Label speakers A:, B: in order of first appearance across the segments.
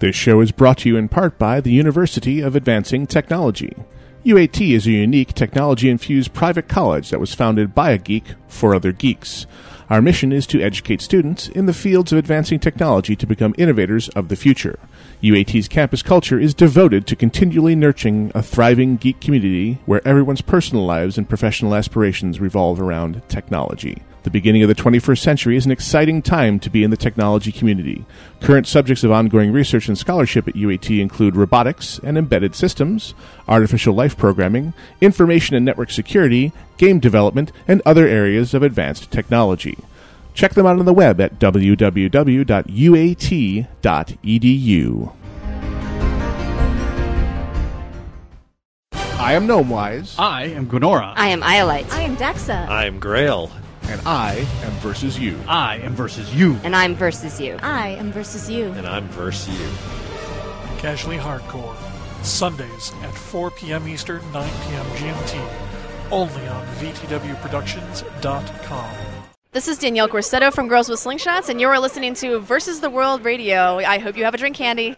A: This show is brought to you in part by the University of Advancing Technology. UAT is a unique technology infused private college that was founded by a geek for other geeks. Our mission is to educate students in the fields of advancing technology to become innovators of the future. UAT's campus culture is devoted to continually nurturing a thriving geek community where everyone's personal lives and professional aspirations revolve around technology. The beginning of the 21st century is an exciting time to be in the technology community. Current subjects of ongoing research and scholarship at UAT include robotics and embedded systems, artificial life programming, information and network security, game development, and other areas of advanced technology. Check them out on the web at www.uat.edu. I am Gnomewise,
B: I am Gwenora.
C: I am Iolite.
D: I am Dexa.
E: I'm Grail.
A: And I am versus you.
B: I am versus you.
C: And I'm versus you.
D: I am versus you.
E: And I'm versus you.
F: Casually Hardcore. Sundays at 4 p.m. Eastern, 9 p.m. GMT. Only on VTWProductions.com.
G: This is Danielle Corsetto from Girls with Slingshots, and you are listening to Versus the World Radio. I hope you have a drink handy.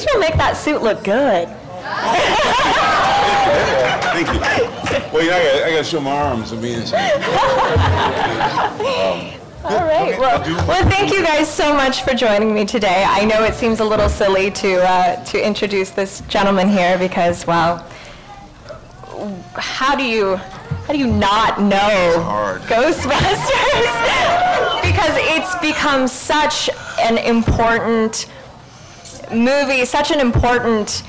H: Still make that suit look good?
I: Thank you. Well, you know, I got, I got to show my arms. I mean, it's,
H: All right. Well, well, thank you guys so much for joining me today. I know it seems a little silly to uh, to introduce this gentleman here because, well, how do you how do you not know. Ghostbusters? because it's become such an important movie, such an important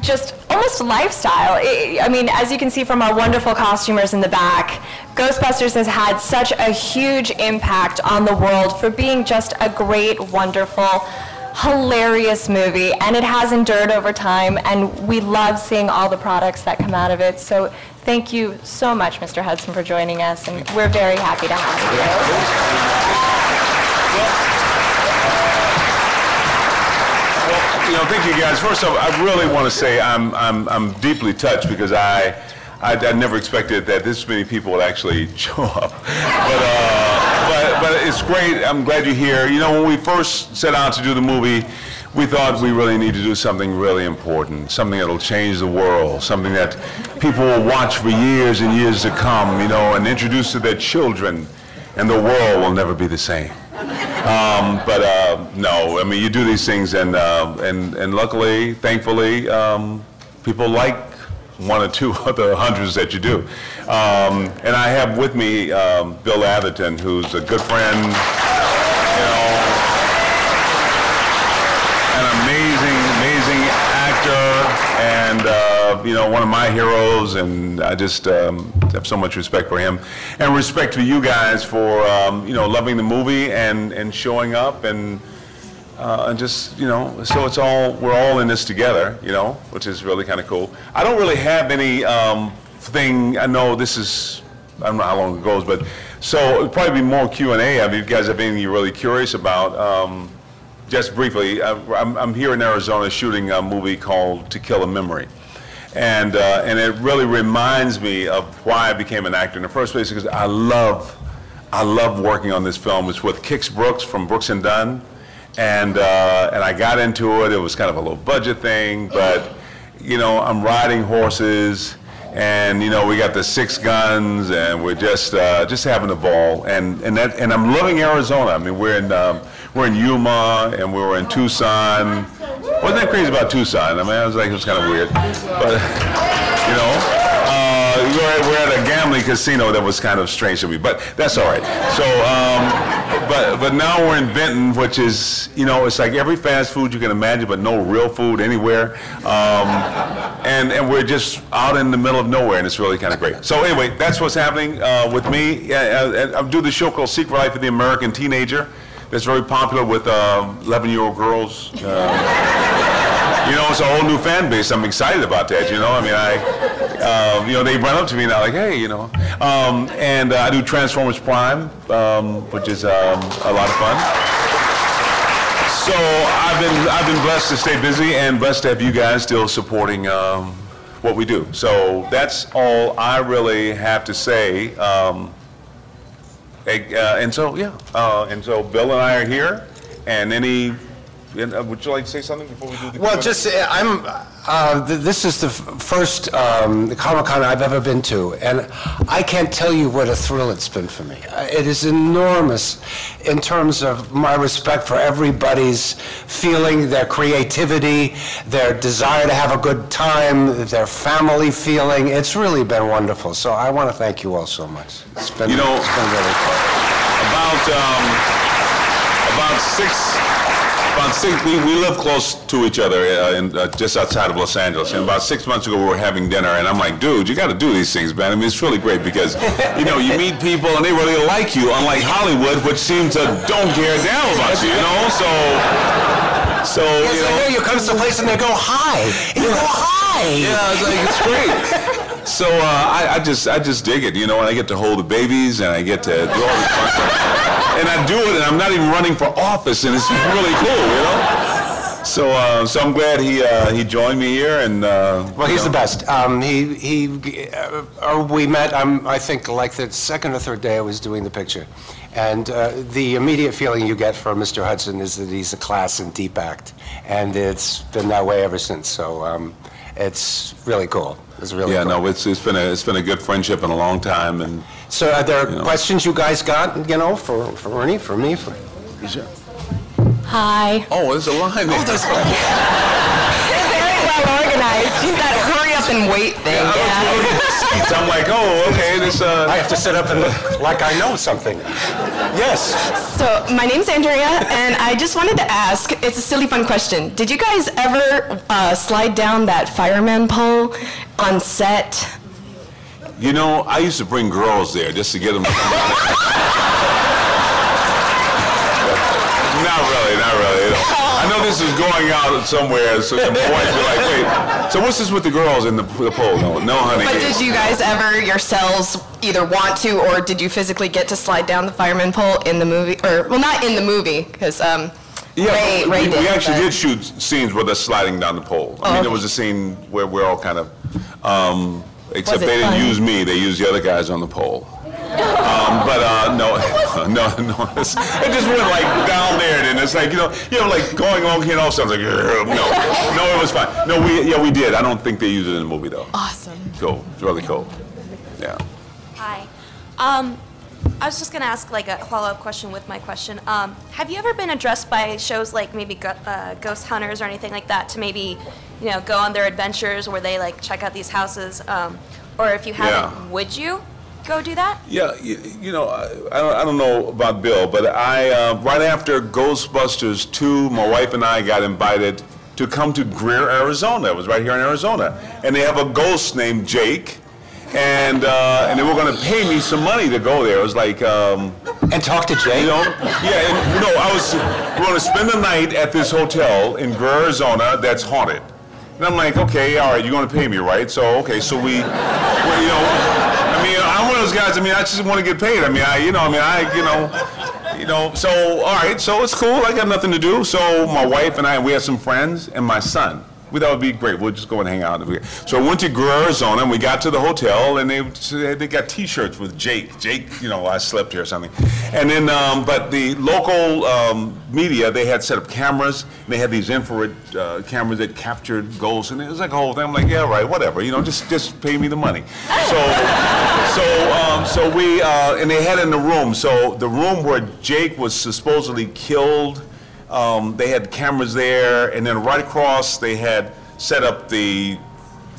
H: just almost lifestyle. I mean, as you can see from our wonderful costumers in the back, Ghostbusters has had such a huge impact on the world for being just a great, wonderful, hilarious movie, and it has endured over time, and we love seeing all the products that come out of it. So thank you so much, Mr. Hudson, for joining us, and we're very happy to have you.
I: well, you know, thank you guys. First off, I really want to say I'm, I'm, I'm deeply touched because I, I, I never expected that this many people would actually show up. But, uh, but, but it's great. I'm glad you're here. You know, when we first set out to do the movie, we thought we really need to do something really important, something that'll change the world, something that people will watch for years and years to come, you know, and introduce to their children, and the world will never be the same. Um, but uh, no, I mean, you do these things, and uh, and and luckily, thankfully, um, people like one or two of the hundreds that you do. Um, and I have with me um, Bill Atherton, who's a good friend, you know, an amazing, amazing actor, and uh, you know, one of my heroes, and I just um, have so much respect for him, and respect for you guys for um, you know loving the movie and and showing up and. Uh, and just you know, so it's all we're all in this together, you know, which is really kind of cool. I don't really have any um, thing. I know this is I don't know how long it goes, but so it'd probably be more Q and A. I mean, if you guys have anything you're really curious about. Um, just briefly, uh, I'm, I'm here in Arizona shooting a movie called To Kill a Memory. And, uh, and it really reminds me of why I became an actor in the first place because I love, I love working on this film. It's with Kix Brooks from Brooks and Dunn. And, uh, and I got into it. It was kind of a low budget thing, but you know, I'm riding horses and you know we got the six guns and we're just uh, just having a ball and and that and I'm loving Arizona. I mean we're in um, we're in Yuma and we were in Tucson. Wasn't that crazy about Tucson? I mean I was like it was kind of weird, but you know. Uh, we're, at, we're at a gambling casino that was kind of strange to me, but that's all right. So, um, but but now we're in Benson, which is you know it's like every fast food you can imagine, but no real food anywhere. Um, and and we're just out in the middle of nowhere, and it's really kind of great. So anyway, that's what's happening uh, with me. Yeah, I, I do the show called Secret Life of the American Teenager. That's very popular with 11-year-old girls. Uh, you know, it's a whole new fan base. I'm excited about that. You know, I mean, I, uh, you know, they run up to me now like, hey, you know, um, and uh, I do Transformers Prime, um, which is um, a lot of fun. So I've been I've been blessed to stay busy and blessed to have you guys still supporting um, what we do. So that's all I really have to say. Um, uh, and so yeah, uh, and so Bill and I are here. And any, and, uh, would you like to say something before we do the?
C: Well,
I: Q&A?
C: just, uh, I'm, uh, th- this is the f- first um, Comic-Con I've ever been to, and I can't tell you what a thrill it's been for me. Uh, It is enormous in terms of my respect for everybody's feeling, their creativity, their desire to have a good time, their family feeling. It's really been wonderful, so I want to thank you all so much. It's been,
I: You know-
C: it's been really fun.
I: about um, about six about six we, we live close to each other uh, in, uh, just outside of Los Angeles. And about six months ago we were having dinner and I'm like dude you got to do these things man. I mean it's really great because you know you meet people and they really like you unlike Hollywood which seems to don't care a damn about you you know? So so
C: Yes,
I: you
C: I
I: know
C: know, you come to the place and they go, hi, and you go, hi.
I: yeah, it's like it's great. So uh, I, I just I just dig it, you know, and I get to hold the babies and I get to do all this fun stuff. And I do it, and I'm not even running for office, and it's really cool, you know. So uh, so I'm glad he uh, he joined me here, and uh,
C: Well, he's
I: you
C: the best. Um, he, he, uh, or we met, um, I think, like the second or third day I was doing the picture. And uh, the immediate feeling you get from Mr. Hudson is that he's a class and deep act. And it's been that way ever since. So um, it's really cool. It's really
I: Yeah,
C: cool.
I: no, it's it's been a it's been a good friendship in a long time, and
C: So are there
I: You know.
C: questions you guys got, you know, for, for Ernie, for me? For,
H: Hi.
I: oh, there's a line there.
H: They're very well organized. That hurry up and wait thing.
I: I was looking at the seats. I'm like, oh, okay, this. Uh,
C: I have to sit up and look like I know something. Yes.
D: So, my name's Andrea, and I just wanted to ask it's a silly fun question. Did you guys ever uh, slide down that fireman pole on set?
I: You know, I used to bring girls there just to get them. not not really. This is going out somewhere, so boys like, wait, so what's this with the girls in the, the pole? No, no, honey.
D: But did you guys ever yourselves either want to, or did you physically get to slide down the fireman pole in the movie? Or, well, not in the movie, because um,
I: Yeah,
D: Ray,
I: we,
D: Ray
I: we
D: did.
I: actually
D: but-
I: did shoot scenes with us sliding down the pole. I mean, there was a scene where we're all kind of, um, except they didn't
D: fun?
I: use me, they used the other guys on the pole. Um, but uh, no, no, no, it's, it just went like down there, and it's like you know, you know, like going on here, and all sounds like "Ugh," no, no, it was fine. No, we yeah we did. I don't think they used it in the movie though.
D: Awesome.
I: Cool, it's really cool. Yeah.
E: Hi. Um, I was just gonna ask like a follow-up question with my question. Um, have you ever been addressed by shows like maybe uh, Ghost Hunters or anything like that to maybe, you know, go on their adventures where they like check out these houses? Um, or if you haven't,
I: Yeah.
E: would you go do that?
I: Yeah, you, you know, I, I, don't, know about Bill, but I, uh, right after Ghostbusters 2, my wife and I got invited to come to Greer, Arizona. It was right here in Arizona. And they have a ghost named Jake. And, uh, and they were going to pay me some money to go there. It was like, um,
C: And talk to Jay.
I: you know, yeah, and, no, I was, going to spend the night at this hotel in Greer, Arizona that's haunted. And I'm like, okay, all right, you're going to pay me, right? So, okay, so we, we you know, I mean, I'm one of those guys, I mean, I just want to get paid. I mean, I, you know, I mean, I, you know, you know, so, all right, so it's cool. I got nothing to do. So my wife and I, we had some friends and my son. We thought it would be great. We'll just go and hang out. So I went to Arizona, and we got to the hotel, and they they got T-shirts with Jake. Jake, you know, I slept here or something. And then, um, but the local um, media, they had set up cameras, they had these infrared uh, cameras that captured ghosts, and it was like a whole thing. I'm like, yeah, right, whatever, you know, just just pay me the money. So, so, um, so we, uh, and they had in the room. So the room where Jake was supposedly killed. Um, they had cameras there, and then right across they had set up the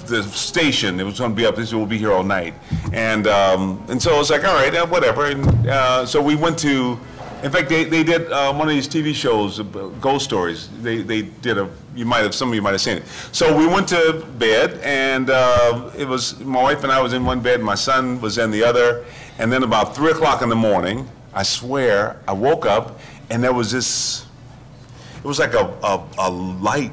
I: the station. It was going to be up. This will be here all night, and um, and so it's like, all right, uh, whatever. And uh, so we went to. In fact, they, they did uh, one of these TV shows, uh, Ghost Stories. They, they did a. You might have some of you might have seen it. So we went to bed, and uh, it was my wife and I was in one bed, my son was in the other, and then about three o'clock in the morning, I swear, I woke up, and there was this it was like a, a, a light.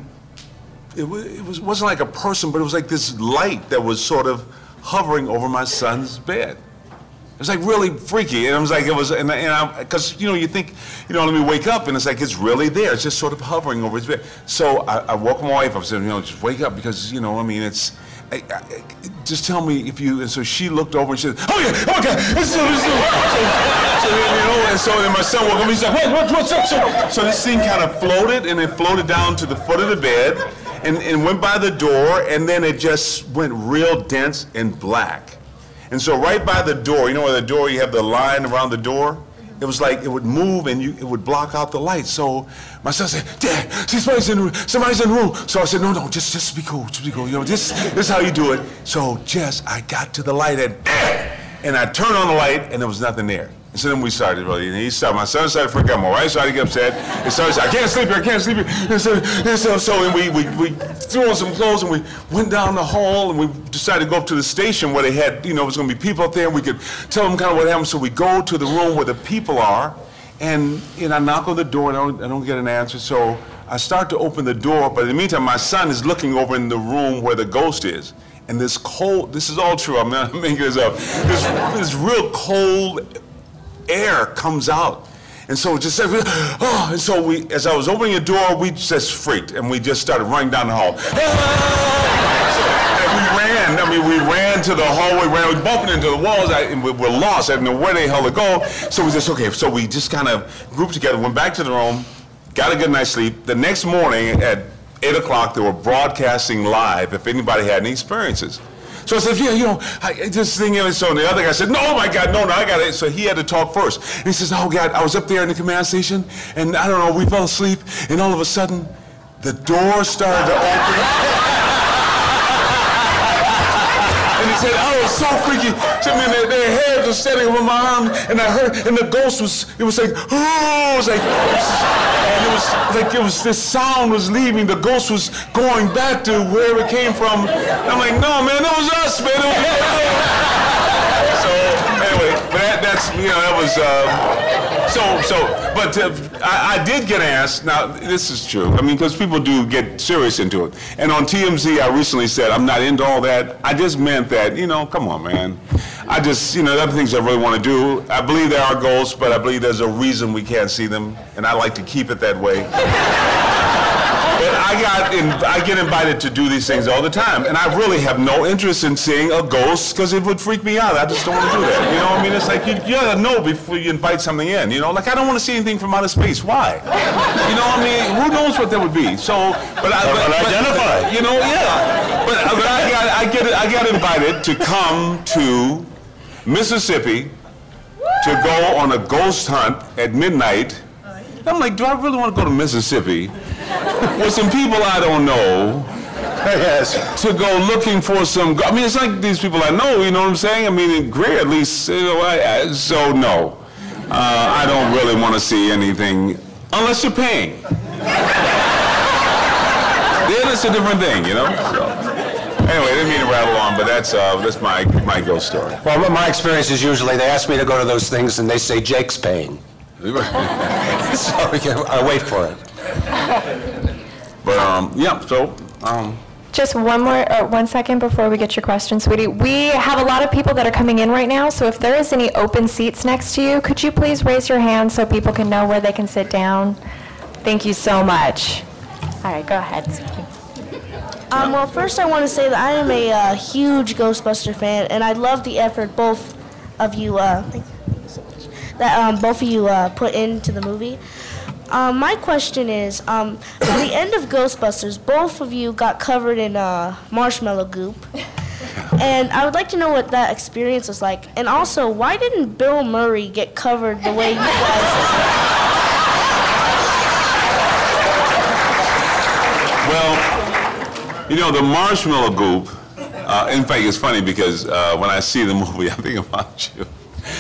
I: It, was, it was, wasn't like a person, but it was like this light that was sort of hovering over my son's bed. It was like really freaky, and I was like it was, and, and I, because you know you think, you know, let me wake up, and it's like it's really there. It's just sort of hovering over his bed. So I, I woke my wife up. I said, you know, just wake up because you know, I mean, it's. I, I, just tell me if you. And so she looked over and she said, "Oh yeah, oh my God!" So, so, so, so, you know, and so then my son woke up. and He's like, "What? What? What's up?" So, so this thing kind of floated, and it floated down to the foot of the bed, and, and went by the door, and then it just went real dense and black. And so right by the door, you know where the door you have the line around the door? It was like it would move and you, it would block out the light. So my son said, Dad, somebody's in the room. Somebody's in the room. So I said, no, no, just, just be cool. Just be cool. You know, this, this is how you do it. So Jess, I got to the light and, and I turned on the light and there was nothing there. And so then we started really, and he started, my son started freaking out, my wife started to get upset, and started saying, I can't sleep here, I can't sleep here. And so, and so, so and we, we, we threw on some clothes and we went down the hall and we decided to go up to the station where they had, you know, it was gonna be people up there and we could tell them kind of what happened. So we go to the room where the people are and, and I knock on the door and I don't, I don't get an answer. So I start to open the door, but in the meantime, my son is looking over in the room where the ghost is. And this cold, this is all true, I'm not making this up. This, this real cold air comes out. And so just said, oh, and so we, as I was opening the door, we just freaked and we just started running down the hall. and we ran, I mean, we ran to the hallway, ran, we bumping into the walls, and we were lost. I didn't know where the hell to go. So we just, okay, so we just kind of grouped together, went back to the room, got a good night's sleep. The next morning at 8 o'clock, they were broadcasting live if anybody had any experiences. So I said, yeah, you know, I, this thing, and so the other guy said, no, oh my God, no, no, I got it. So he had to talk first. And he says, oh God, I was up there in the command station, and I don't know, we fell asleep, and all of a sudden, the door started to open. And he said, oh, it was so freaky. So, I heads standing over my arm, and I heard, and the ghost was, it was like, oh, it was like, and it was like, it was, this sound was leaving. The ghost was going back to where it came from. I'm like, no, man, that was us, man. Was so, anyway, but that, that's, you know, that was, uh, so, so, but uh, I, I, did get asked. Now, this is true. I mean, because people do get serious into it. And on TMZ, I recently said I'm not into all that. I just meant that, you know, come on, man. I just, you know, other things I really want to do. I believe there are ghosts, but I believe there's a reason we can't see them, and I like to keep it that way. But I got in, I get invited to do these things all the time, and I really have no interest in seeing a ghost because it would freak me out. I just don't want to do that. You know what I mean? It's like you, you gotta know before you invite something in. You know, like I don't want to see anything from outer space. Why? You know what I mean? Who knows what that would be? So, but I but, but, identify. You know, yeah. But, but I got I get I got invited to come to Mississippi to go on a ghost hunt at midnight. I'm like, do I really want to go to Mississippi with some people I don't know? Yes. To go looking for some. I mean, it's like these people I know. You know what I'm saying? I mean, in Greer, at least. You know, I, I, so no, uh, I don't really want to see anything unless you're paying. then it's a different thing, you know. So. Anyway, I didn't mean to rattle on, but that's uh, that's my my ghost story.
C: Well, my experience is usually they ask me to go to those things and they say Jake's paying. so I wait for it.
I: But um, yeah, so um,
H: Just one more, uh, one second before we get your question, sweetie. We have a lot of people that are coming in right now, so if there is any open seats next to you, could you please raise your hand so people can know where they can sit down? Thank you so much. All right, go ahead.
J: Um, well, first I want to say that I am a uh, huge Ghostbuster fan, and I love the effort both of you, uh, thank you so much, that um, both of you uh, put into the movie. Um, my question is, um, at the end of Ghostbusters, both of you got covered in uh, marshmallow goop. And I would like to know what that experience was like. And also, why didn't Bill Murray get covered the way you guys
I: Well, you know, the marshmallow goop, uh, in fact, it's funny because uh, when I see the movie, I think about you.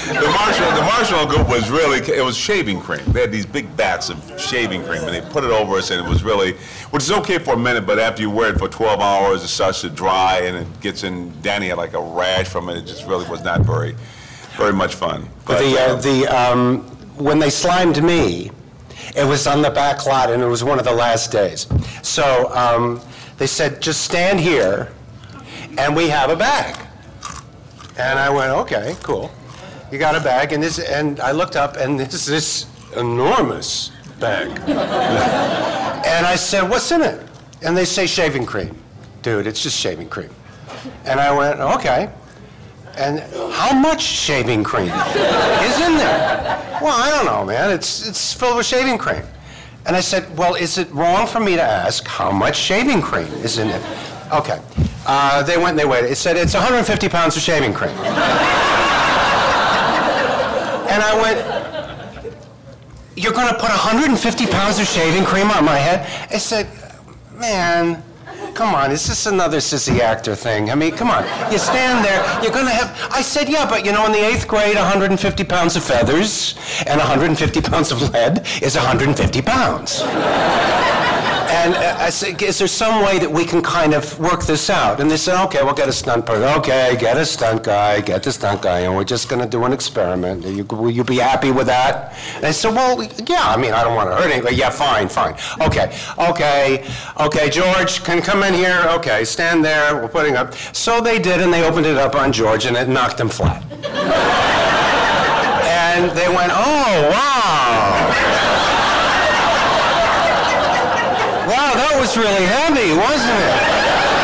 I: The marshmallow, the marshmallow goop was really, it was shaving cream. They had these big bats of shaving cream, and they put it over us, and it was really, which is okay for a minute, but after you wear it for 12 hours, it starts to dry, and it gets in, Danny had like a rash from it. It just really was not very, very much fun.
C: But the, uh, the, um, when they slimed me, it was on the back lot, and it was one of the last days. So um, they said, just stand here, and we have a bag. And I went, okay, cool. You got a bag, and this, and I looked up, and this this enormous bag. and I said, "What's in it?" And they say shaving cream. Dude, it's just shaving cream. And I went, "Okay." And how much shaving cream is in there? Well, I don't know, man. It's it's filled with shaving cream. And I said, "Well, is it wrong for me to ask how much shaving cream is in it?" Okay. Uh, they went and they weighed it. It said it's 150 pounds of shaving cream. And I went, You're going to put 150 pounds of shaving cream on my head? I said, Man, come on, is this another sissy actor thing? I mean, come on. You stand there, you're going to have. I said, Yeah, but you know, in the eighth grade, 150 pounds of feathers and 150 pounds of lead is 150 pounds. And uh, I said, is there some way that we can kind of work this out? And they said, okay, we'll get a stunt person. Okay, get a stunt guy, get the stunt guy, and we're just going to do an experiment. You, will you be happy with that? And I said, well, yeah, I mean, I don't want to hurt anybody. Yeah, fine, fine. Okay, okay, okay, George, can come in here? Okay, stand there, we're putting up. So they did, and they opened it up on George, and it knocked him flat. and they went, oh, wow. wow, that was really heavy, wasn't it?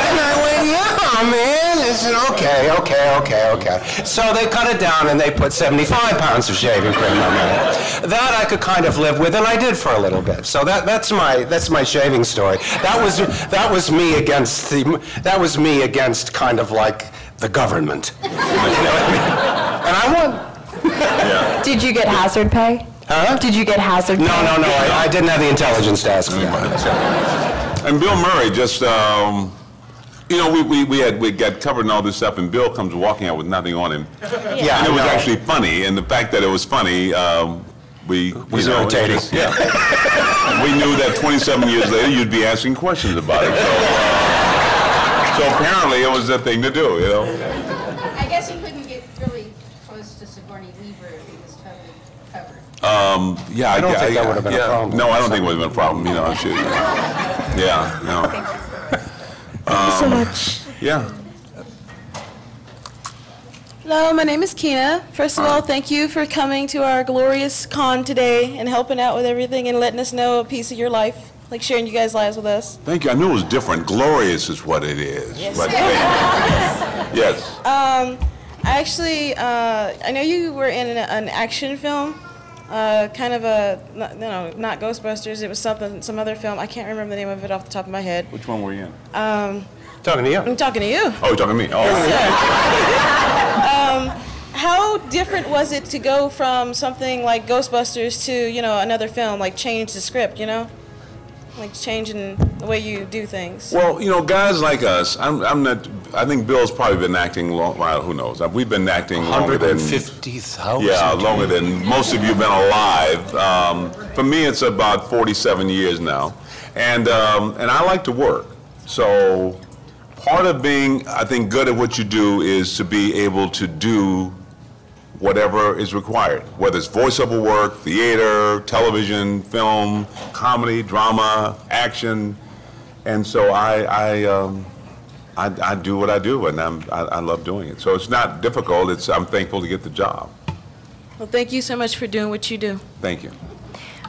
C: And I went, yeah, man. I said, okay, okay, okay, okay. So they cut it down and they put 75 pounds of shaving cream on it. That I could kind of live with, and I did for a little bit. So that, that's my that's my shaving story. That was that was me against the that was me against kind of like the government. You know what I mean? And I won. Yeah.
H: Did you get hazard pay?
C: Huh?
H: Did you get hazard
C: No,
H: pay?
C: no, no. I, I didn't have the intelligence to ask for that.
I: And Bill Murray just, um, you know, we, we, we had we got covered and all this stuff, and Bill comes walking out with nothing on him.
C: Yeah,
I: and it was
C: know.
I: actually funny, and the fact that it was funny, um, we
C: Was
I: you know,
C: irritating.
I: just- yeah. we knew that 27 years later you'd be asking questions about it. So, so apparently it was the thing to do, you know.
K: I guess he couldn't get really close to Sigourney Weaver if he was totally covered.
I: Um, yeah,
C: I don't think that would've been a
I: yeah.
C: problem.
I: No, I don't think it would have been a problem. You know, she, yeah, no.
J: Thank you so
I: Um,
J: much.
I: Yeah.
L: Hello, my name is Kina. First of all, thank you for coming to our glorious con today and helping out with everything and letting us know a piece of your life, like sharing you guys' lives with us.
I: Thank you. I knew it was different. Glorious is what it is.
L: Yes.
I: But thank you. yes.
L: Um, I actually, uh, I know you were in an, an action film, uh, kind of a, not, you know, not Ghostbusters. It was something, some other film. I can't remember the name of it off the top of my head.
I: Which one were you in?
L: Um,
C: Talking to you.
L: I'm talking to you.
I: Oh, you're talking to me. Oh.
L: Yes, um, how different was it to go from something like Ghostbusters to, you know, another film, like change the script, you know? Like changing the way you do things.
I: Well, you know, guys like us, I'm, I'm not. I think Bill's probably been acting long. Well, who knows? We've been acting longer than
C: 150,000.
I: Yeah, longer than most of you have been alive. Um, for me, it's about 47 years now, and um, and I like to work. So part of being, I think, good at what you do is to be able to do whatever is required, whether it's voiceover work, theater, television, film, comedy, drama, action, and so I I. Um, I, I do what I do, and I'm, I, I love doing it. So it's not difficult. It's I'm thankful to get the job.
L: Well, thank you so much for doing what you do.
I: Thank you.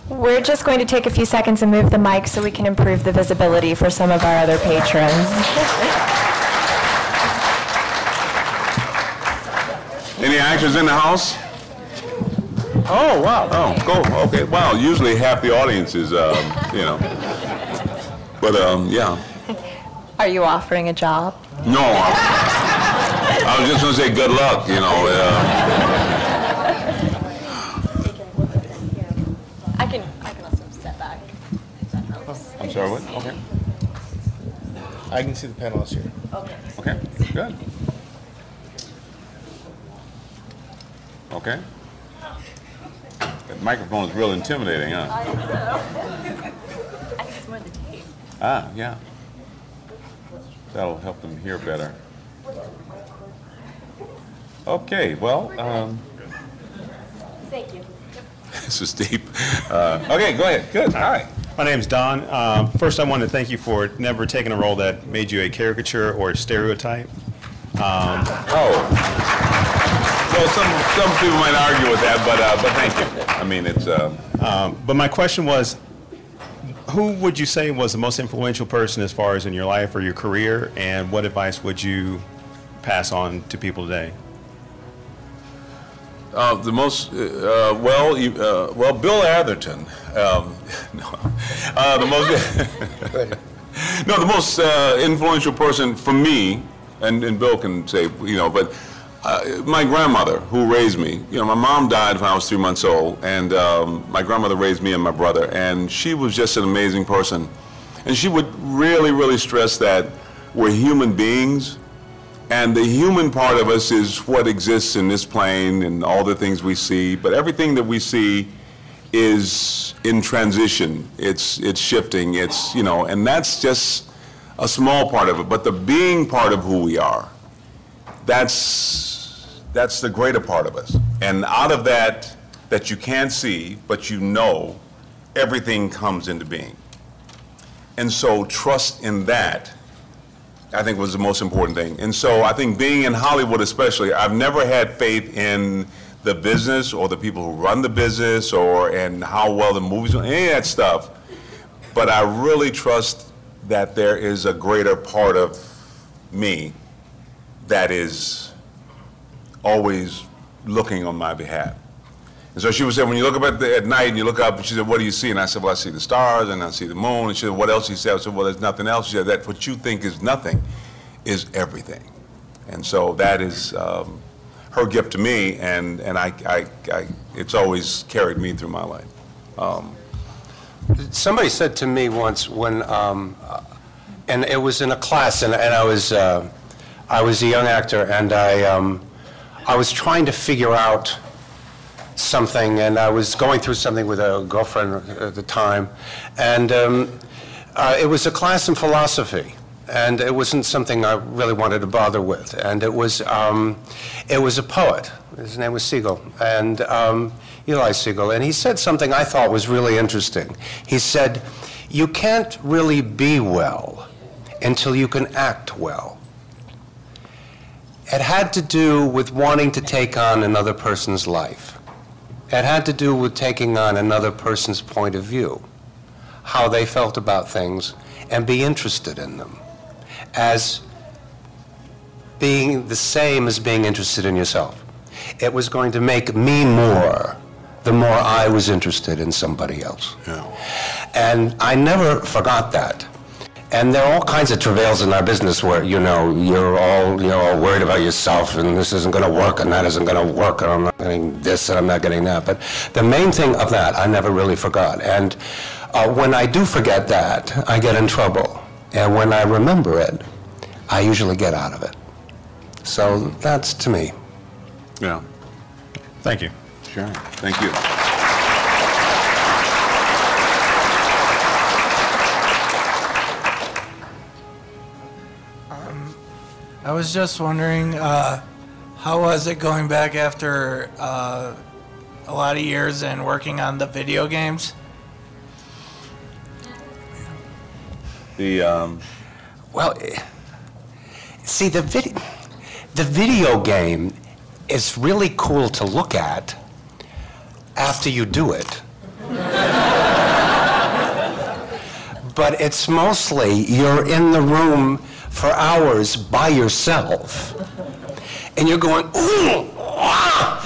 H: We're just going to take a few seconds and move the mic so we can improve the visibility for some of our other patrons.
I: Any actors in the house? Oh wow! Oh, cool. Okay. Wow. Usually half the audience is, um, you know. But um, yeah.
H: Are you offering a job?
I: No. I, I was just gonna say good luck. You know. Uh,
H: I can, I can also step back.
I: I'm sorry. What? Okay.
M: I can see the panelists here.
I: Okay. Okay. Good. Okay. That microphone is real intimidating, huh?
H: I think it's more the tape.
I: Ah, yeah. That'll help them hear better. Okay, well, um,
H: Thank you.
I: this is deep. Uh, okay, go ahead. Good. All right.
M: My name's Don. Um, first, I want to thank you for never taking a role that made you a caricature or a stereotype. Um,
I: oh. Well, some some people might argue with that, but uh, but thank you. I mean, it's. Uh,
M: Um, but my question was, who would you say was the most influential person as far as in your life or your career, and what advice would you pass on to people today?
I: Uh, the most, uh, uh, well, uh, well, Bill Atherton. Um, no, uh, the most, no, the most influential person for me, and, and Bill can say, you know, but uh, my grandmother who raised me. You know, my mom died when I was three months old, and um, my grandmother raised me and my brother, and she was just an amazing person. And she would really, really stress that we're human beings, and the human part of us is what exists in this plane and all the things we see. But everything that we see is in transition. It's it's shifting. It's you know, and that's just a small part of it. But the being part of who we are, that's that's the greater part of us. And out of that, that you can't see, but you know, everything comes into being. And so trust in that I think was the most important thing. And so I think being in Hollywood especially, I've never had faith in the business or the people who run the business or and how well the movies any of that stuff. But I really trust that there is a greater part of me that is always looking on my behalf. And so she would say, when you look up at, the, at night and you look up, and she said, what do you see? And I said, well, I see the stars and I see the moon. And she said, what else? She said, I said, well, there's nothing else. She said, that what you think is nothing is everything. And so that is um, her gift to me, and, and I, I, I, it's always carried me through my life. Um,
C: Somebody said to me once when, um, and it was in a class, and, and I was, uh, I was a young actor, and I, um, I was trying to figure out something, and I was going through something with a girlfriend at the time, and um, uh, it was a class in philosophy, and it wasn't something I really wanted to bother with, and it was, um, it was a poet. His name was Siegel, and um, Eli Siegel, and he said something I thought was really interesting. He said, "You can't really be well until you can act well." It had to do with wanting to take on another person's life. It had to do with taking on another person's point of view, how they felt about things, and be interested in them as being the same as being interested in yourself. It was going to make me more the more I was interested in somebody else. And I never forgot that. And there are all kinds of travails in our business where, you know, you're all, you know, all worried about yourself and this isn't going to work and that isn't going to work and I'm not getting this and I'm not getting that. But the main thing of that I never really forgot. And uh, when I do forget that, I get in trouble. And when I remember it, I usually get out of it. So that's to me.
I: Yeah.
M: Thank you.
I: Sure. Thank you.
N: I was just wondering, uh, how was it going back after uh, a lot of years and working on the video games?
I: The um,
C: Well, eh, see the video, the video game is really cool to look at after you do it. but it's mostly you're in the room for hours by yourself, and you're going, ooh, ah,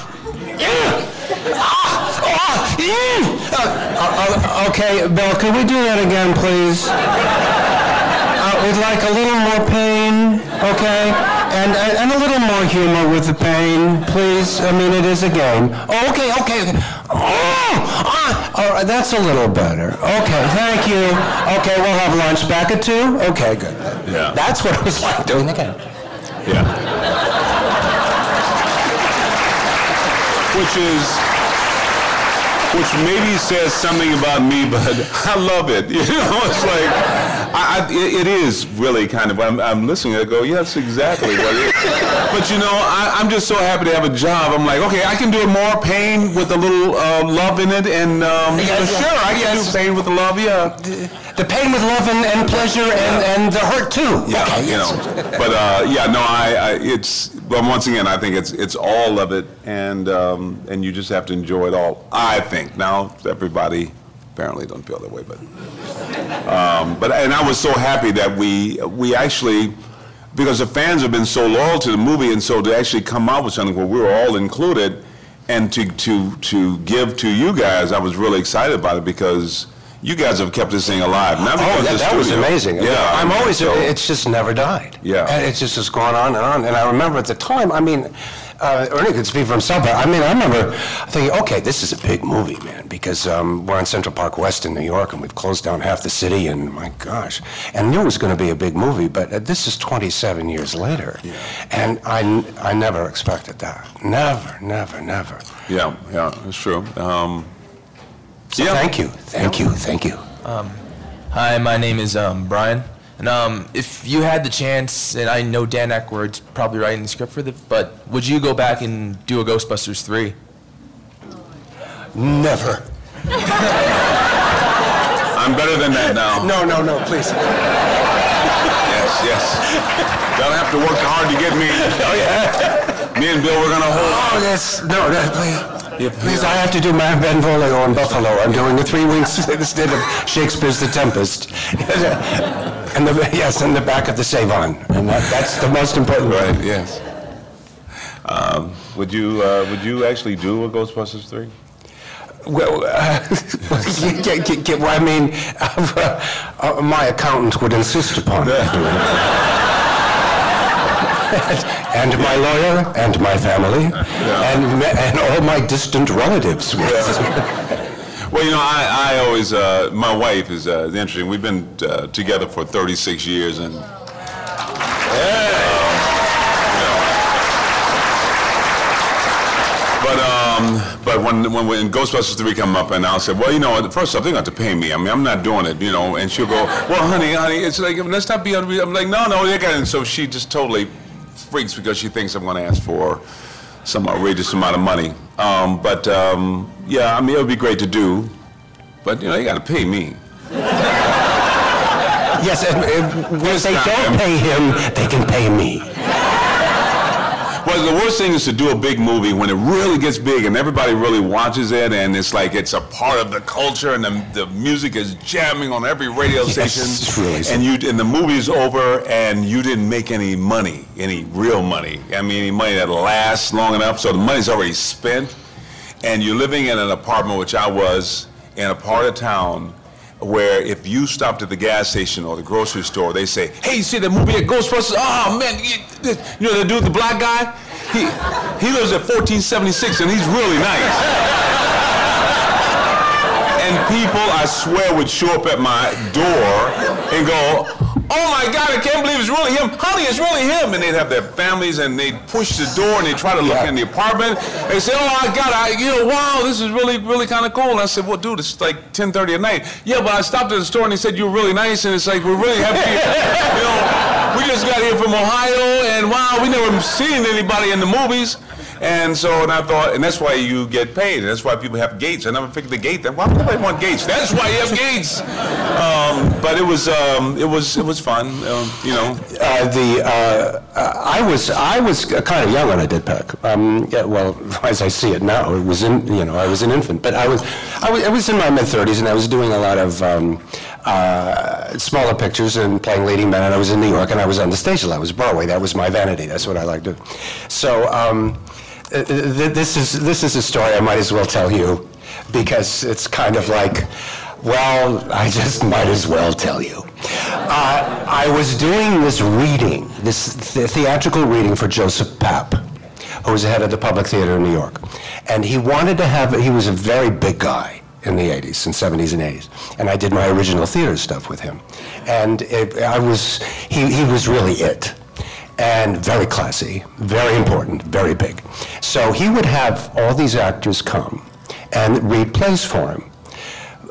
C: yeah, ah, ah, yeah. Uh, uh, okay, Bill, can we do that again, please? Uh, we'd like a little more pain, okay? And, and, and a little more humor with the pain, please. I mean, it is a game. Oh, okay, okay. okay. Oh, ah, all right, that's a little better. Okay, thank you. Okay, we'll have lunch back at 2? Okay, good.
I: Yeah.
C: That's what it was like doing the game.
I: Yeah. Which is, which maybe says something about me, but I love it. You know, it's like, I, I, it, is really kind of. I'm, I'm listening. I go, yes, exactly what it is. but you know, I, I'm just so happy to have a job. I'm like, okay, I can do more pain with a little uh, love in it, and um,
C: Yes,
I: sure, I can
C: yes.
I: do pain with the love. Yeah,
C: The pain with love and, and pleasure and, and the hurt too.
I: yeah,
C: Okay,
I: you know. But uh, yeah, no, I, I, it's. But once again, I think it's it's all of it, and um, and you just have to enjoy it all. I think now everybody apparently don't feel that way, but. Um, but and I was so happy that we we actually because the fans have been so loyal to the movie, and so to actually come out with something where we were all included, and to to to give to you guys, I was really excited about it because you guys have kept this thing alive. Not
C: Oh, that, that was amazing.
I: Yeah,
C: I'm always,
I: so-
C: it's just never died.
I: Yeah.
C: And it just has gone on and on. And I remember at the time, I mean, uh, Ernie could speak for himself, but I mean, I remember thinking, okay, this is a big movie, man, because um, we're in Central Park West in New York and we've closed down half the city, and my gosh. And I knew it was going to be a big movie, but uh, this is 27 years later. And I, n- I never expected that. Never, never, never.
I: Yeah, yeah, it's true. Um,
C: So thank you, thank you, thank you.
O: Um, hi, my name is um, Brian. And um, if you had the chance, and I know Dan Aykroyd's probably writing the script for the, but would you go back and do a Ghostbusters 3?
C: Never.
I: I'm better than that now.
C: No, no, no, please.
I: Yes, yes. Don't have to work hard to get me.
C: Oh, yeah.
I: Me and Bill, we're gonna hold.
C: Oh, yes. No, no, please. Please, I have to do my Benvolio in Buffalo. I'm doing the three weeks instead of Shakespeare's The Tempest. and the, yes, in the back of the Savon. And that, that's the most important
I: Right, yes. Um, would you, uh, would you actually do a Ghostbusters 3?
C: Well, uh, get- get- get- well, I mean, uh, my accountant would insist upon it. and my lawyer, and my family, and, ma- and all my distant relatives. would.
I: Well, you know, I, I always, uh, my wife is uh, interesting. We've been uh, together for 36 years, and But um, but when when when Ghostbusters three come up, and I'll say, well, you know, first off, they're going to pay me. I mean, I'm not doing it, you know. And she'll go, well, honey, honey, it's like let's not be. unre-" I'm like, no, no, they got. And so she just totally freaks because she thinks I'm going to ask for some outrageous amount of money. Um, but um, yeah, I mean, it would be great to do, but you know, you got to pay me.
C: Yes, and, and if they don't pay him, they can pay me.
I: Well, the worst thing is to do a big movie when it really gets big and everybody really watches it, and it's like it's a part of the culture, and the, the music is jamming on every radio
C: Yes,
I: station.
C: it's really
I: and you and the movie's over, and you didn't make any money, any real money. I mean, any money that lasts long enough. So the money's already spent, and you're living in an apartment, which I was, in a part of town where if you stopped at the gas station or the grocery store, they say, "Hey, you see that movie at Ghostbusters? Oh man, you, know the dude, the black guy? He he lives at 1476 and he's really nice." And people, I swear, would show up at my door and go, "Oh my God, I can't believe it's really him, honey, it's really him." And they'd have their families and they'd push the door and they'd try to look in the apartment. They say, "Oh my God, I, you know, wow, this is really, really kind of cool." And I said, "Well, dude, it's like 10:30 at night." Yeah, but I stopped at the store and they said you were really nice, and it's like we're really happy. you know, we just got here from Ohio, and wow, we never seen anybody in the movies. And so, and I thought, and that's why you get paid, and that's why people have gates. I never figured the gate. Why would nobody want gates? That's why you have gates. Um, but it was, um, it was, it was fun. Um, you know,
C: Uh, the uh, I was I was kind of young when I did Peck. Um, yeah, well, as I see it now, it was in you know I was an infant, but I was I was, I was in my mid thirties and I was doing a lot of um, uh, smaller pictures and playing leading men. And I was in New York and I was on the stage a lot. I was Broadway. That was my vanity. That's what I liked to. do. So um, uh, th- this is this is a story I might as well tell you because it's kind of like. Well, I just might as well tell you. Uh, I was doing this reading, this th- theatrical reading for Joseph Papp, who was the head of the Public Theater in New York. And he wanted to have, he was a very big guy in the 80s and 70s and 80s. And I did my original theater stuff with him. And it, I was, he, he was really it. And very classy, very important, very big. So he would have all these actors come and read plays for him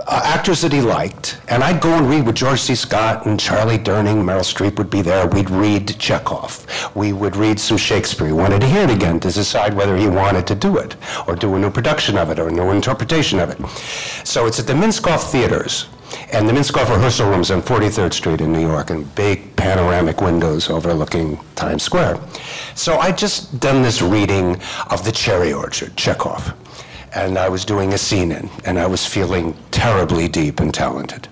C: uh, actors that he liked, and I'd go and read with George C. Scott and Charlie Durning. Meryl Streep would be there. We'd read Chekhov. We would read some Shakespeare. He wanted to hear it again to decide whether he wanted to do it, or do a new production of it, or a new interpretation of it. So it's at the Minskoff Theaters. And the Minskoff rehearsal room's on 43rd Street in New York, and big panoramic windows overlooking Times Square. So I'd just done this reading of The Cherry Orchard, Chekhov and I was doing a scene in, and I was feeling terribly deep and talented.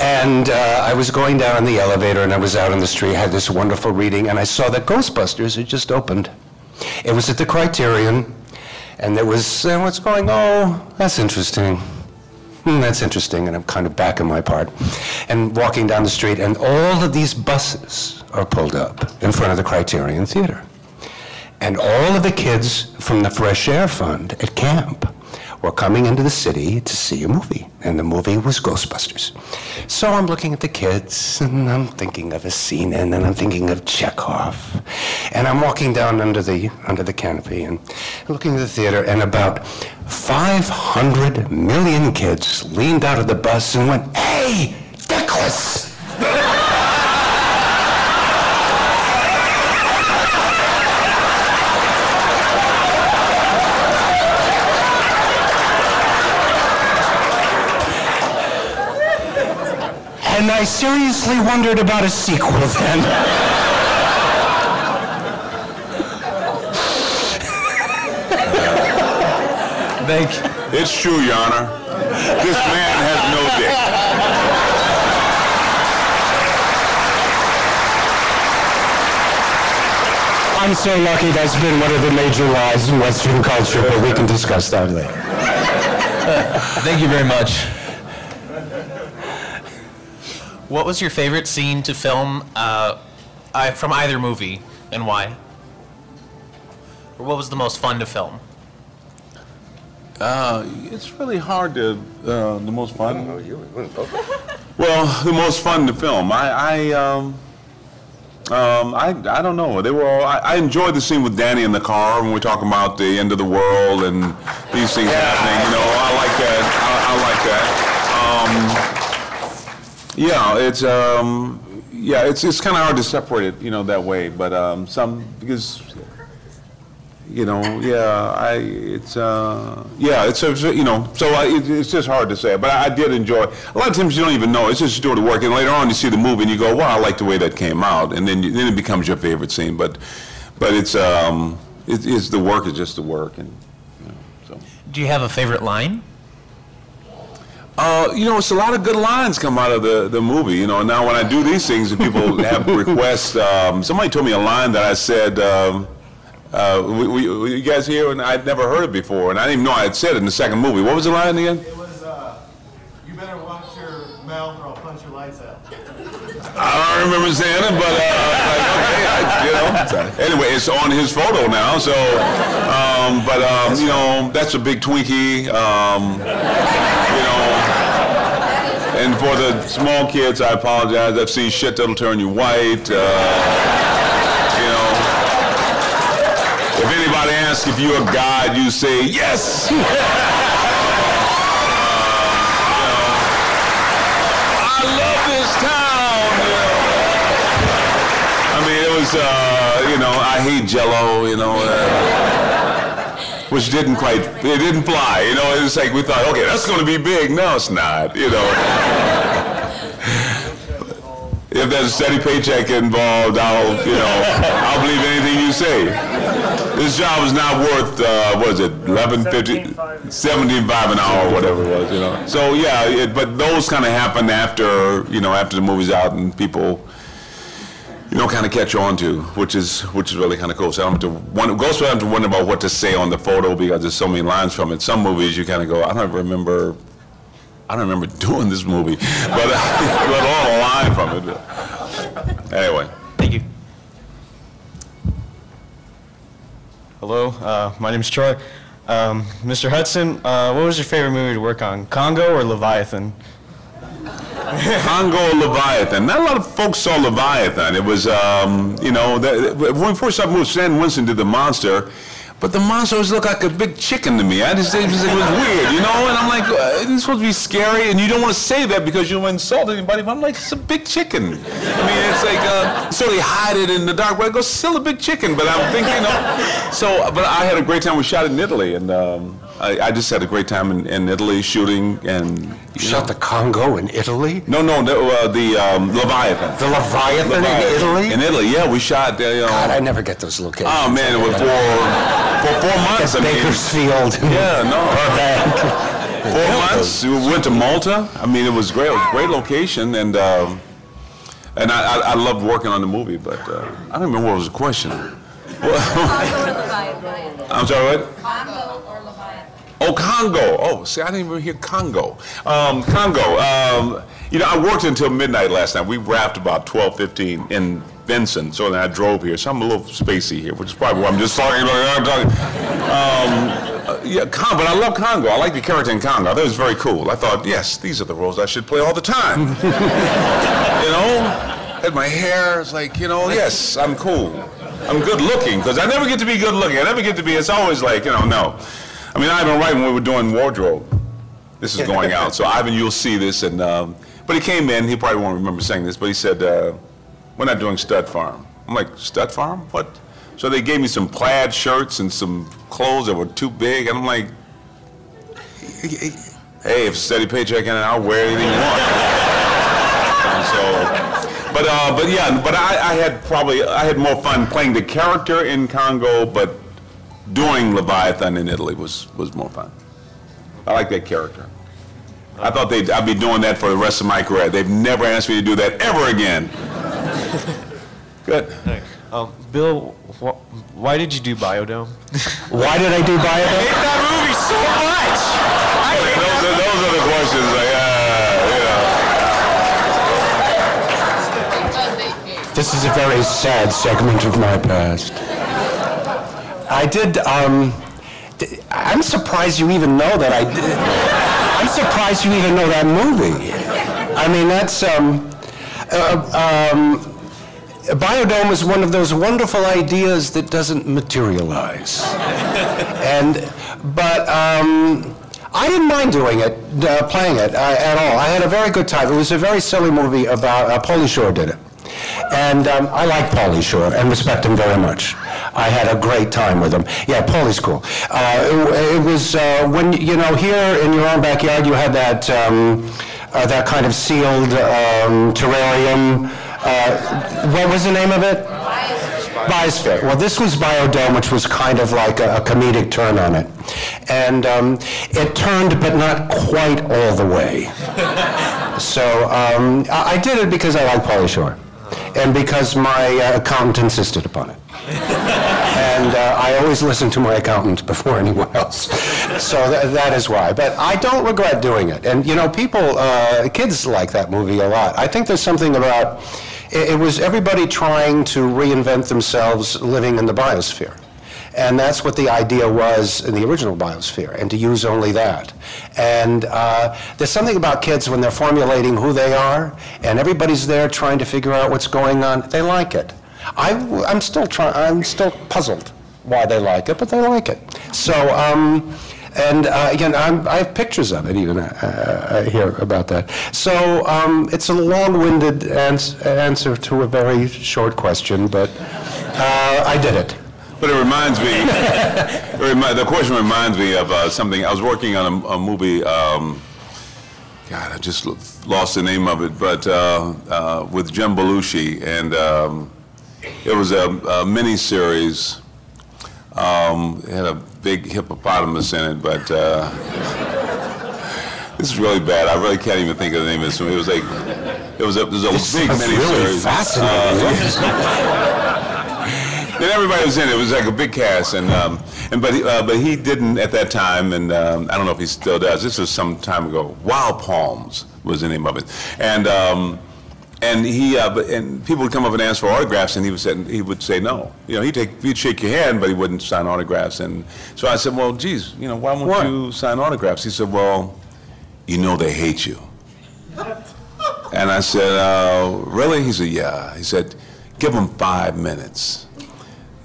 C: And uh, I was going down in the elevator, and I was out on the street, had this wonderful reading, and I saw that Ghostbusters had just opened. It was at the Criterion, and there was, uh, what's going, oh, that's interesting. Hmm, that's interesting, and I'm kind of back in my part. And walking down the street, and all of these buses are pulled up in front of the Criterion Theater. And all of the kids from the Fresh Air Fund at camp were coming into the city to see a movie, and the movie was Ghostbusters. So I'm looking at the kids, and I'm thinking of a scene, and then I'm thinking of Chekhov, and I'm walking down under the under the canopy and looking at the theater, and about 500 million kids leaned out of the bus and went, "Hey, Dickless!" And I seriously wondered about a sequel then.
I: Thank you. It's true, Your Honor. This man has no dick.
C: I'm so lucky that's been one of the major lies in Western culture, but we can discuss that later.
O: Thank you very much.
P: What was your favorite scene to film uh, I, from either movie, and why? Or what was the most fun to film?
I: Uh, it's really hard to, uh, the most fun. Well, the most fun to film. I, I, um, um, I, I don't know. They were all, I, I enjoyed the scene with Danny in the car when we're talking about the end of the world and these things happening. You know, I like that. I, I like that. Um, yeah, it's um, yeah, it's it's kind of hard to separate it, you know, that way. But um, some because you know, yeah, I it's uh, yeah, it's uh, you know, so I, it, it's just hard to say. But I, I did enjoy. A lot of times you don't even know. It's just doing the work, and later on you see the movie and you go, "Wow, I like the way that came out," and then you, then it becomes your favorite scene. But but it's um, it, it's the work is just the work, and so.
P: Do you have a favorite line?
I: Uh, you know, it's a lot of good lines come out of the, the movie. You know, now when I do these things and people have requests, um, somebody told me a line that I said, um, uh, we, we, were you guys here? And I'd never heard it before, and I didn't even know I had said it in the second movie. What was the line again?
Q: It was, uh, you better watch your mouth or I'll punch your lights out.
I: I don't remember saying it, but uh, like, okay, I, you know. Anyway, it's on his photo now, so. Um, but um, you know, that's a big Twinkie. Um, you know. And for the small kids, I apologize. I've seen shit that'll turn you white. Uh, you know. If anybody asks if you're a god, you say yes. I love this town. I mean, it was, uh, you know, I hate Jello, you know, uh, which didn't quite, it didn't fly. You know, it's like we thought, okay, that's going to be big. No, it's not. You know. if there's a steady paycheck involved, I'll, you know, I'll believe anything you say. This job is not worth, uh, what is it, 11.50, 17.5 an hour, whatever it was, you know. So yeah, it, but those kind of happen after, you know, after the movie's out and people, you know, kind of catch on to, which is which is really kind of cool. So I don't have to wonder, goes them to wonder about what to say on the photo because there's so many lines from it. Some movies you kind of go, I don't remember, I don't remember doing this movie, but but all a line from it. Anyway.
R: Thank you. Hello, uh, my name is Troy. Um, Mr. Hudson, uh, what was your favorite movie to work on, Congo or Leviathan?
I: Congo Leviathan. Not a lot of folks saw Leviathan. It was, um, you know, the, when first started moving, Stan Winston did The Monster, But the monster always looked like a big chicken to me. I just it was, it was weird, you know. And I'm like, uh, isn't it supposed to be scary? And you don't want to say that because you insult anybody. But I'm like, it's a big chicken. I mean, it's like uh, so they hide it in the dark. But I go, still a big chicken. But I'm thinking, you know. So, but I had a great time. We shot it in Italy, and um, I, I just had a great time in, in Italy shooting. And you
C: shot the Congo in Italy?
I: No, no, no uh, the um, Leviathan.
C: The Leviathan, in Italy?
I: In Italy, yeah, we shot. Uh, you know,
C: God, I never get those locations.
I: Oh man, it was for for four months.
C: At
I: I mean,
C: Bakersfield.
I: Yeah, no. Four months. We went to Malta. I mean, it was great. It was a great location, and um, and I, I, I loved working on the movie. But uh, I don't remember what was the question. I'm sorry, what? Oh, Congo. Oh, see, I didn't even hear Congo. Um, Congo. Um, you know, I worked until midnight last night. We wrapped about 12, 15 in Vincent, so then I drove here. So I'm a little spacey here, which is probably why I'm just talking about I'm talking. Um, uh, yeah, Congo. but I love Congo. I like the character in Congo. It was very cool. I thought, yes, these are the roles I should play all the time. you know? Had my hair, it's like, you know, yes, I'm cool. I'm good looking, because I never get to be good looking. I never get to be, it's always like, you know, no. I mean, Ivan Wright, when we were doing wardrobe, this is going out. So Ivan, you'll see this. And um, but he came in. He probably won't remember saying this, but he said, uh, "We're not doing stud farm." I'm like, "Stud farm? What?" So they gave me some plaid shirts and some clothes that were too big, and I'm like, "Hey, if steady paycheck and I'll wear anything you want." So, but uh, but yeah, but I, I had probably I had more fun playing the character in Congo, but doing Leviathan in Italy was, was more fun. I like that character. I thought they'd, I'd be doing that for the rest of my career. They've never asked me to do that ever again. Good.
R: Thanks. Um, Bill, wh- why did you do Biodome?
C: Why did I do Biodome?
R: I hate that movie so much. I hate
I: those, are, those are the questions. Like, uh, you know.
C: This is a very sad segment of my past. I did. Um, I'm surprised you even know that I. Did. I'm surprised you even know that movie. I mean, that's. Um, uh, um, Biodome is one of those wonderful ideas that doesn't materialize. and, but um, I didn't mind doing it, uh, playing it uh, at all. I had a very good time. It was a very silly movie about. Uh, Pauly Shore did it. And um, I like Pauly Shore and respect him very much. I had a great time with them. Yeah, Pauly's cool. Uh, it, it, was uh, when, you know, here in your own backyard, you had that, um, uh, that kind of sealed um, terrarium. Uh, what was the name of it? Biosphere. Well, this was Biodome, which was kind of like a, a comedic turn on it. And um, it turned, but not quite all the way. So um, I, I did it because I like Pauly Shore and because my uh, accountant insisted upon it. and uh, I always listen to my accountant before anyone else. So th- that is why. But I don't regret doing it. And, you know, people, uh, kids like that movie a lot. I think there's something about, it, it was everybody trying to reinvent themselves living in the biosphere. And that's what the idea was in the original biosphere, and to use only that. And uh, there's something about kids when they're formulating who they are, and everybody's there trying to figure out what's going on. They like it. I, am still trying. I'm still puzzled why they like it, but they like it. So. Um, and uh, again, I'm, i have pictures of it even uh, here about that. So um, it's a long-winded ans- answer to a very short question, but uh, I did it.
I: But it reminds me, it remi- the question reminds me of uh, something. I was working on a, a movie, um, God, I just lost the name of it, but uh, uh, with Jim Belushi, and um, it was a, a mini series. Um, it had a big hippopotamus in it, but uh, this is really bad. I really can't even think of the name of it. It was like, it was a, it was a
C: This
I: big mini
C: really
I: series.
C: fascinating.
I: and everybody was in it. It was like a big cast, and um, and but he, uh, but he didn't at that time, and um, I don't know if he still does. This was some time ago. Wild Palms was the name of it, and um, and he uh, and people would come up and ask for autographs, and he would say he would say no. You know, he'd take he'd shake your hand, but he wouldn't sign autographs. And so I said, well, geez, you know, why won't you sign autographs? He said, well, you know they hate you. And I said, uh, really? He said, yeah. He said, give them five minutes.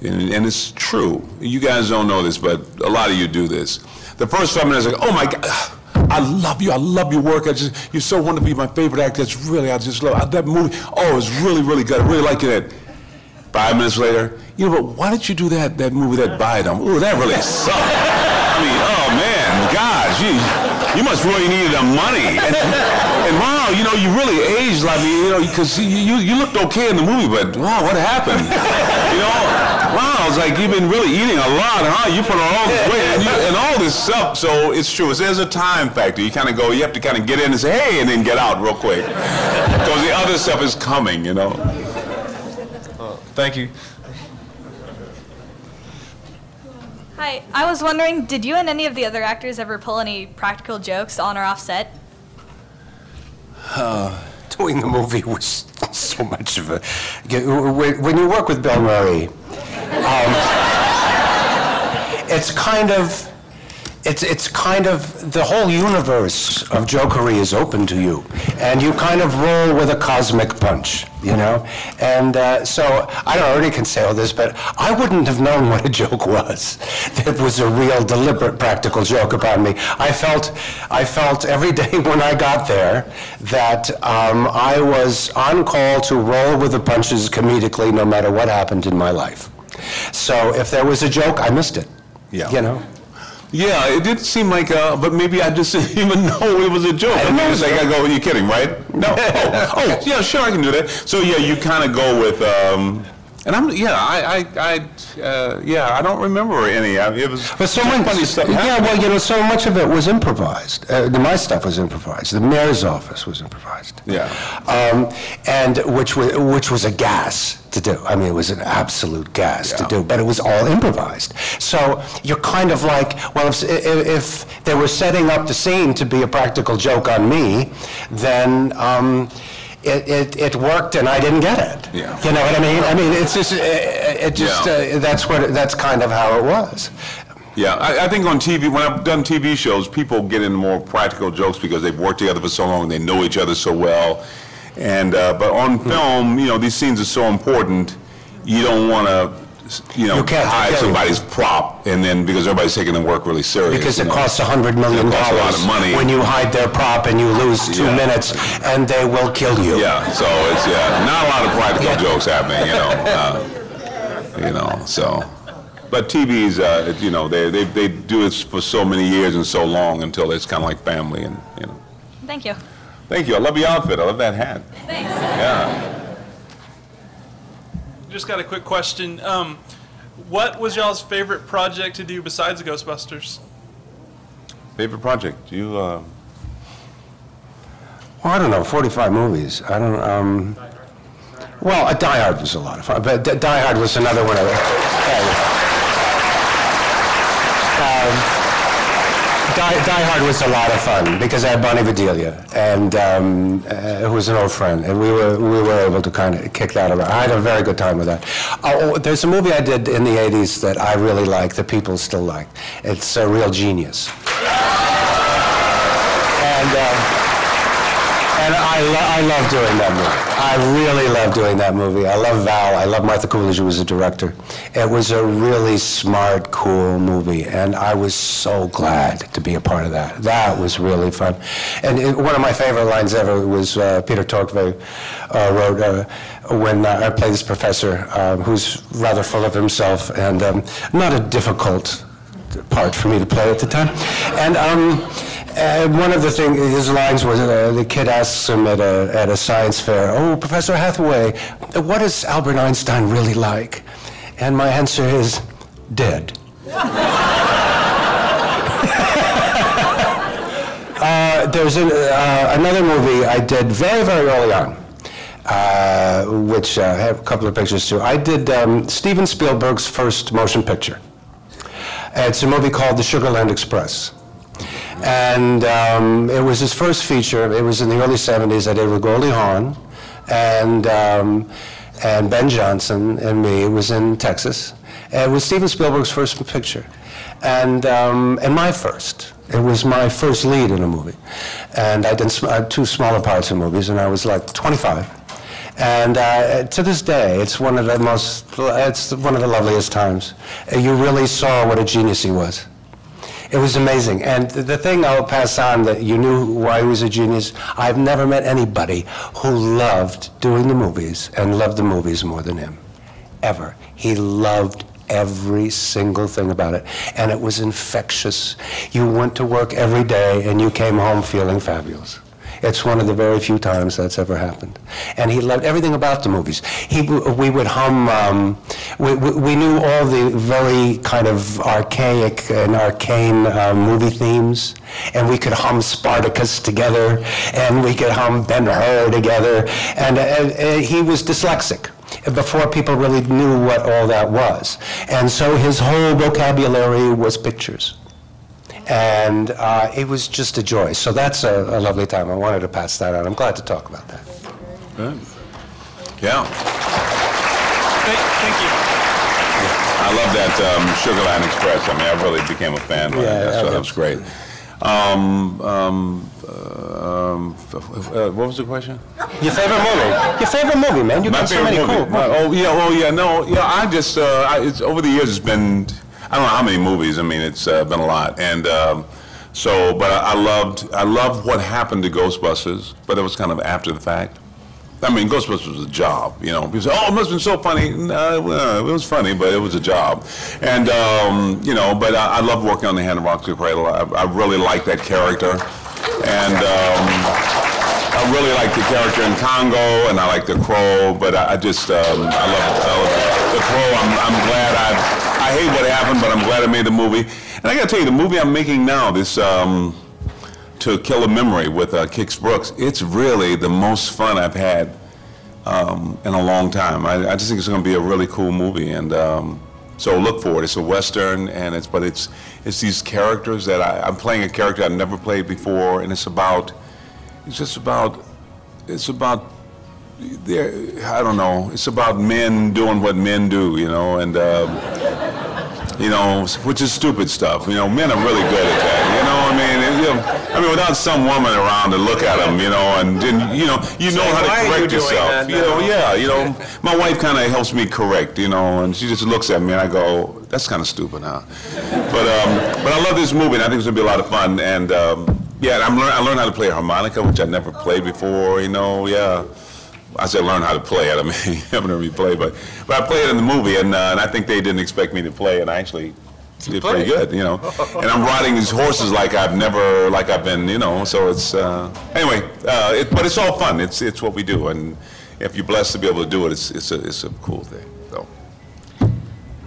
I: and, and it's true. You guys don't know this, but a lot of you do this. The first five minutes, like, oh my God, I love you. I love your work. I just, you're so wonderful. You're my favorite actor. It's really, I just love that movie. Oh, it's really, really good. I really like it. Five minutes later, you know, but why did you do that that movie, that Biodome? Ooh, that really sucked. I mean, oh man, gosh, you, you must really needed the money. And, and wow, you know, you really aged like me, you know, because you, you, you looked okay in the movie, but wow, what happened? You know, wow, it's like you've been really eating a lot, huh? You put on all this weight and, you, and all this stuff. So it's true. It's, there's a time factor. You kind of go, you have to kind of get in and say, hey, and then get out real quick. Because the other stuff is coming, you know.
R: Thank you.
S: Hi, I was wondering, did you and any of the other actors ever pull any practical jokes on or off set?
C: Uh, doing the movie was so much of a. When when you work with Bill Murray, um, it's kind of. It's, it's kind of the whole universe of jokery is open to you, and you kind of roll with a cosmic punch, you know. And uh, so I don't. Ernie can say all this, but I wouldn't have known what a joke was. It was a real, deliberate, practical joke about me. I felt, I felt every day when I got there that um, I was on call to roll with the punches comedically, no matter what happened in my life. So if there was a joke, I missed it.
I: Yeah.
C: You know.
I: Yeah, it did seem like, uh, but maybe I just didn't even know it was a joke. I
C: didn't
I: mean, it's
C: was
I: like I go, you're kidding, right? No. Oh, oh, yeah, sure, I can do that. So yeah, you kind of go with, um, and I'm, yeah, I, I, I uh, yeah, I don't remember any. I, it was
C: But so much,
I: funny stuff.
C: yeah,
I: happened.
C: well, you know, so much of it was improvised. Uh, my stuff was improvised. The mayor's office was improvised.
I: Yeah.
C: Um, and which was which was a gas to do. I mean, it was an absolute gas to do, but it was all improvised. So you're kind of like, well, if, if, if they were setting up the scene to be a practical joke on me, then. Um, it, it, it worked and I didn't get it.
I: Yeah.
C: You know what I mean? I mean, it's just, uh, it just,
I: Yeah.
C: uh, that's what, that's kind of how it was.
I: Yeah, I, I think on TV, when I've done TV shows, people get into more practical jokes because they've worked together for so long, and they know each other so well. And, uh, but on
C: Hmm.
I: film, you know, these scenes are so important, you don't want to, you know,
C: You can't
I: hide
C: carry
I: somebody's prop, and then, because everybody's taking the work really serious.
C: Because
I: you
C: it
I: know.
C: costs a hundred million
I: It costs a lot
C: dollars
I: of money.
C: when you hide their prop and you lose two
I: Yeah.
C: minutes, and they will kill you.
I: Yeah, so it's, yeah, not a lot of practical jokes happening, you know. Uh, you know, so. But TV's, uh, it- you know, they, they, they do it for so many years and so long until it's kind of like family, and, you know.
S: Thank you.
I: Thank you. I love your outfit. I love that hat.
S: Thanks.
I: Yeah.
T: Just got a quick question. Um, what was y'all's favorite project to do besides Ghostbusters?
I: Favorite project? You, uh,
C: Well, I don't know, 45 movies. I don't, um, well, uh, Die Hard was a lot of fun, but D- Die Hard was another one of um, Die, Die Hard was a lot of fun because I had Bonnie Bedelia, and um, uh, who was an old friend, and we were we were able to kind of kick that around. I had a very good time with that. Oh, there's a movie I did in the '80s that I really like, that people still like. It's a real genius. And. Um, and I, lo- I love doing that movie. I really love doing that movie. I love Val. I love Martha Coolidge, who was the director. It was a really smart, cool movie, and I was so glad to be a part of that. That was really fun. And it, one of my favorite lines ever was uh, Peter Torokvei uh, wrote uh, when uh, I play this professor uh, who's rather full of himself and um, not a difficult part for me to play at the time. And um, uh, one of the things, his lines was, uh, the kid asks him at a, at a science fair, oh, Professor Hathaway, what is Albert Einstein really like? And my answer is, dead. uh, there's an, uh, another movie I did very, very early on. Uh, which uh, I have a couple of pictures too. I did um, Steven Spielberg's first motion picture. It's a movie called The Sugarland Express. And um, it was his first feature. It was in the early 70s. I did it with Goldie Hawn and, um, and Ben Johnson and me. It was in Texas. And it was Steven Spielberg's first picture. And, um, and my first. It was my first lead in a movie. And I did sm- uh, two smaller parts in movies, and I was like 25. And uh, to this day, it's one of the most, it's one of the loveliest times. You really saw what a genius he was. It was amazing. And th- the thing I'll pass on that you knew why he was a genius, I've never met anybody who loved doing the movies and loved the movies more than him. Ever. He loved every single thing about it. And it was infectious. You went to work every day and you came home feeling fabulous. It's one of the very few times that's ever happened. And he loved everything about the movies. He, we would hum, um, we, we knew all the very kind of archaic and arcane uh, movie themes, and we could hum Spartacus together, and we could hum Ben Hur together, and uh, uh, he was dyslexic before people really knew what all that was. And so his whole vocabulary was pictures and uh, it was just a joy. So that's a, a lovely time. I wanted to pass that on. I'm glad to talk about that.
I: Good. Yeah.
T: Thank, thank you.
I: I love that um, Sugarland Express. I mean, I really became a fan. of
C: Yeah,
I: that, so
C: I-
I: that was great. Um, um, uh, um, f- f- uh, what was the question?
C: Your favorite movie? Your favorite movie, man. You
I: My
C: got so
I: favorite
C: many
I: movie.
C: cool.
I: My- oh yeah, oh yeah, no, yeah. I just, uh, I, it's over the years. It's been, I don't know how many movies. I mean, it's uh, been a lot, and um, so, but I, loved, I loved what happened to Ghostbusters, but it was kind of after the fact. I mean, Ghostbusters was a job, you know. People say, "Oh, it must have been so funny." No, it was funny, but it was a job, and um, you know. But I, I love working on the Hand That Rocks the Cradle. I, I really like that character, and um, I really like the character in Congo, and I like the Crow. But I, I just, um, I love, I love the Crow. I'm, I'm glad I, I hate what happened, but I'm glad I made the movie. And I got to tell you, the movie I'm making now, this. Um, to Kill a Memory with uh, Kix Brooks, it's really the most fun I've had um, in a long time. I, I just think it's to be a really cool movie, and um, so look for it. It's a western, and it's but it's it's these characters that I, I'm playing a character I've never played before, and it's about it's just about it's about. I don't know. It's about men doing what men do, you know, and. Um, you know, which is stupid stuff. You know, men are really good at that. I mean, And, you know, I mean, without some woman around to look at them, you know, and then you know, you know how to
C: "Why are you
I: correct yourself. You know, yeah, you know, my wife kind of helps me correct, you know, and she just looks at me and I go, "That's kind of stupid, huh?" But um, but I love this movie. and I think it's gonna be a lot of fun. And um, yeah, I'm learn, I learned how to play harmonica, which I never played before. You know, yeah. I said learn how to play it. I mean, I haven't heard me play, but but I played it in the movie, and uh, and I think they didn't expect me to play, and I actually did pretty good, you know. And I'm riding these horses like I've never, like I've been, you know. So it's uh, anyway, uh, it, but it's all fun. It's it's what we do, and if you're blessed to be able to do it, it's it's a it's a cool thing. So.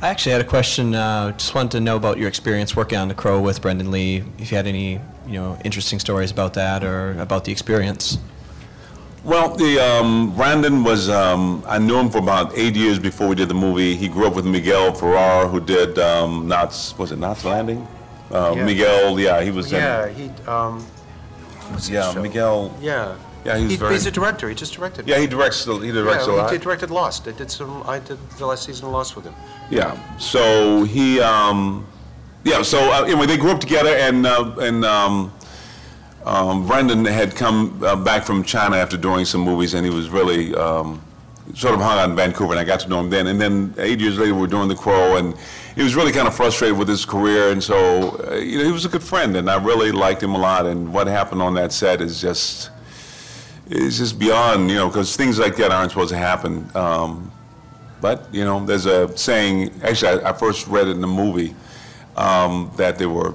U: I actually had a question. Uh, just wanted to know about your experience working on The Crow with Brandon Lee. If you had any, you know, interesting stories about that or about the experience.
I: Well, the um, Brandon was um, I knew him for about eight years before we did the movie. He grew up with Miguel Ferrer, who did um, Knots. Was it Knots Landing? Uh,
V: Yeah.
I: Miguel, yeah, he was.
V: Yeah,
I: in,
V: he, um,
I: yeah? Miguel.
V: Yeah.
I: Yeah, he
V: He-
I: very.
V: He's a director, he just directed.
I: Yeah, he directs. the- He directs
V: yeah,
I: a lot.
V: He directed Lost. I did some, I did the last season of Lost with him.
I: Yeah. So he, um, yeah. So uh, anyway, they grew up together, and uh, and um, Brandon had come uh, back from China after doing some movies, and he was really um, sort of hung out in Vancouver, and I got to know him then. And then eight years later, we were doing The Crow, and he was really kind of frustrated with his career, and so uh, you know he was a good friend, and I really liked him a lot. And what happened on that set is just is just beyond, you know, because things like that aren't supposed to happen. Um, but, you know, there's a saying, actually, I, I first read it in the movie um, that they were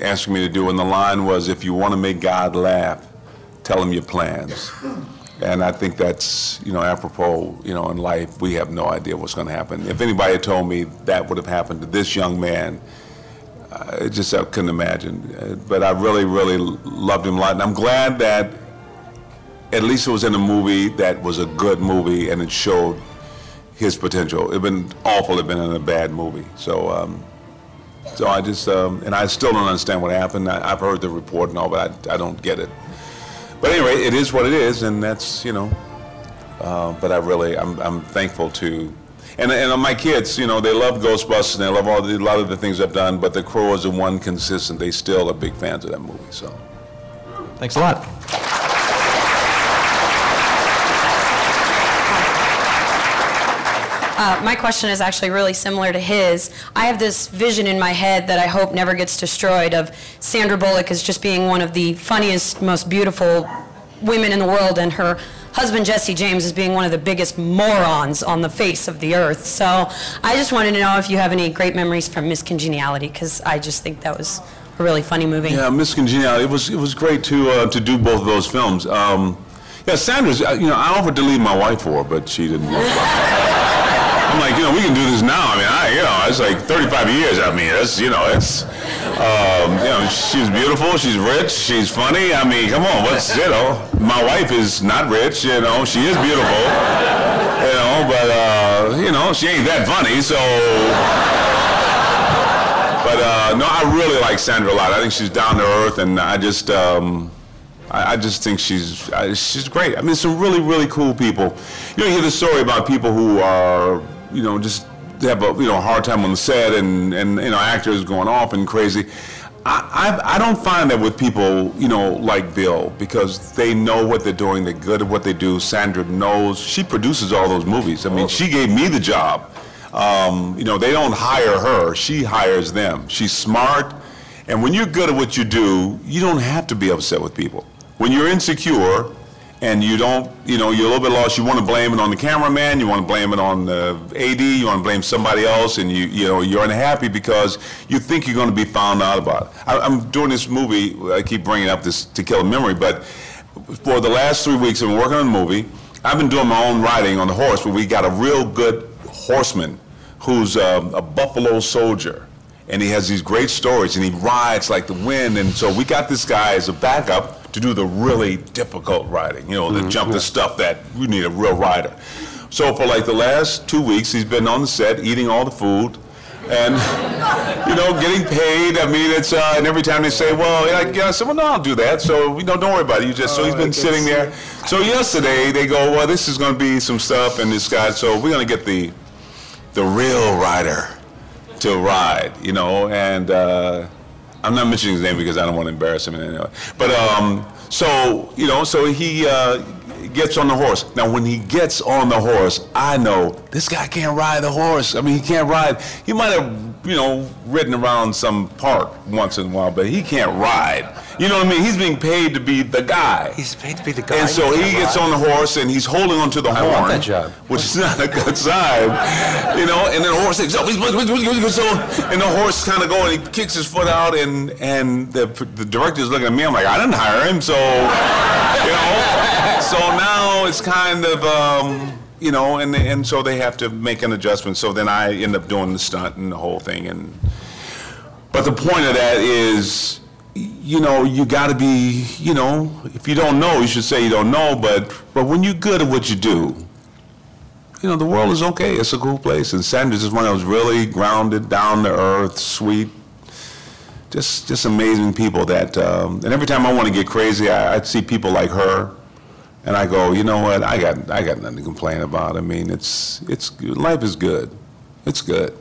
I: asking me to do, and the line was, if you want to make God laugh, tell him your plans. And I think that's, you know, apropos, you know, in life, we have no idea what's going to happen. If anybody had told me that would have happened to this young man, uh, it just I couldn't imagine. Uh, But I really, really loved him a lot. And I'm glad that at least it was in a movie that was a good movie and it showed his potential. It'd been awful have been in a bad movie. So, um, so I just, um, and I still don't understand what happened. I, I've heard the report and all, but I, I don't get it. But anyway, it is what it is, and that's, you know, uh, but I really, I'm, I'm thankful to, and, and my kids, you know, they love Ghostbusters and they love all the, a lot of the things I've done, but The Crow is the one consistent. They still are big fans of that movie, so.
U: Thanks a lot.
W: Uh, my question is actually really similar to his. I have this vision in my head that I hope never gets destroyed of Sandra Bullock as just being one of the funniest, most beautiful women in the world, and her husband Jesse James as being one of the biggest morons on the face of the earth. So I just wanted to know if you have any great memories from Miss Congeniality, because I just think that was a really funny movie.
I: Yeah, Miss Congeniality. It was it was great to uh, to do both of those films. Um, yeah, Sandra's. uh, You know, I offered to leave my wife for her, but she didn't. I'm like, you know, we can do this now. I mean, I, you know, it's like 35 years. I mean, it's, you know, it's, um, you know, she's beautiful, she's rich, she's funny. I mean, come on, what's, you know, my wife is not rich, you know, she is beautiful, you know, but, uh, you know, she ain't that funny, so. But uh, no, I really like Sandra a lot. I think she's down to earth, and I just, um, I, I just think she's, she's great. I mean, some really, really cool people. You know, you hear the story about people who are, you know, just have a you know hard time on the set, and and you know actors going off and crazy. I, I, I don't find that with people, you know, like Bill, because they know what they're doing, they're good at what they do. Sandra knows, she produces all those movies. I mean, she gave me the job. Um, you know, they don't hire her, she hires them. She's smart, and when you're good at what you do, you don't have to be upset with people. When you're insecure and you don't, you know, you're a little bit lost, you want to blame it on the cameraman, you want to blame it on the AD, you want to blame somebody else, and you, you know, you're unhappy because you think you're going to be found out about it. I, I'm doing this movie, I keep bringing up this To Kill a Memory, but for the last three weeks, I've been working on the movie. I've been doing my own riding on the horse, but we got a real good horseman who's a buffalo soldier. And he has these great stories, and he rides like the wind. And so we got this guy as a backup to do the really difficult riding, you know, the jump, the stuff that we need a real rider. So for like the last two weeks, he's been on the set eating all the food, and you know, getting paid. I mean, it's uh, and every time they say, "Well," yeah, I said, "Well, no, I'll do that." So you know, don't worry about it. You just so he's been sitting there. So yesterday they go, "Well, this is going to be some stuff," and this guy. So we're going to get the the real rider to ride, you know, and uh, I'm not mentioning his name because I don't want to embarrass him in any way. But um, so you know, so he uh, gets on the horse. Now, when he gets on the horse, I know this guy can't ride the horse. I mean, he can't ride. He might have, you know, ridden around some park once in a while, but he can't ride. You know what I mean? He's being paid to be the guy.
C: He's paid to be the guy.
I: And so he gets on the horse and he's holding onto the
C: I
I: horn,
C: want that job.
I: which is not a good sign, you know. And then the horse takes up, so, and the horse kind of goes and he kicks his foot out, and and the the director's looking at me. I'm like, I didn't hire him, so you know. So now it's kind of. Um, you know, and and so they have to make an adjustment. So then I end up doing the stunt and the whole thing. And but the point of that is, you know, you got to be, you know, if you don't know, you should say you don't know. But but when you're good at what you do, you know, the world is okay. It's a cool place. And Sandra's is one of those really grounded, down to earth, sweet, just just amazing people. That um, and every time I want to get crazy, I, I see people like her, and I go, you know what? I got I got nothing to complain about. I mean, it's it's life is good. It's good.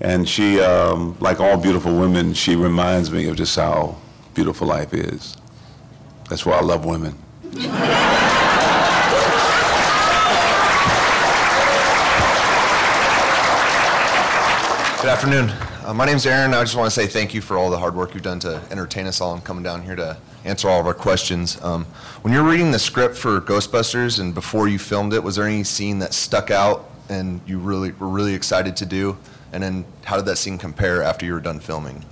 I: And she, um, like all beautiful women, she reminds me of just how beautiful life is. That's why I love women.
X: Good afternoon. Uh, my name's Aaron. I just want to say thank you for all the hard work you've done to entertain us all and coming down here to answer all of our questions. Um, when you're reading the script for Ghostbusters and before you filmed it, was there any scene that stuck out and you really were really excited to do? And then how did that scene compare after you were done filming?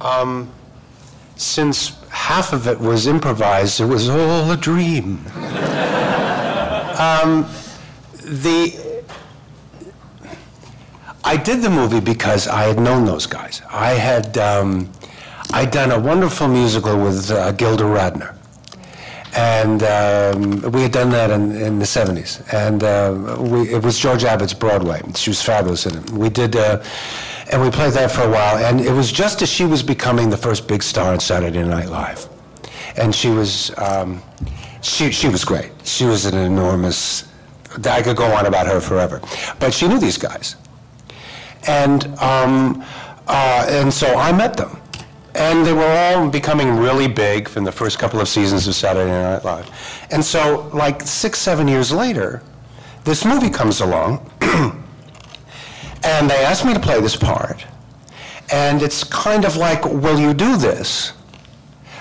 C: Um, since half of it was improvised, it was all a dream. um, the I did the movie because I had known those guys. I had um, I'd done a wonderful musical with uh, Gilda Radner, and um, we had done that in, in the '70s. And uh, we, it was George Abbott's Broadway. She was fabulous in it. We did. Uh, and we played that for a while, and it was just as she was becoming the first big star on Saturday Night Live, and she was, um, she she was great. She was an enormous. I could go on about her forever, but she knew these guys, and um, uh, and so I met them, and they were all becoming really big from the first couple of seasons of Saturday Night Live, and so like six seven years later, this movie comes along, and they asked me to play this part. And it's kind of like, will you do this?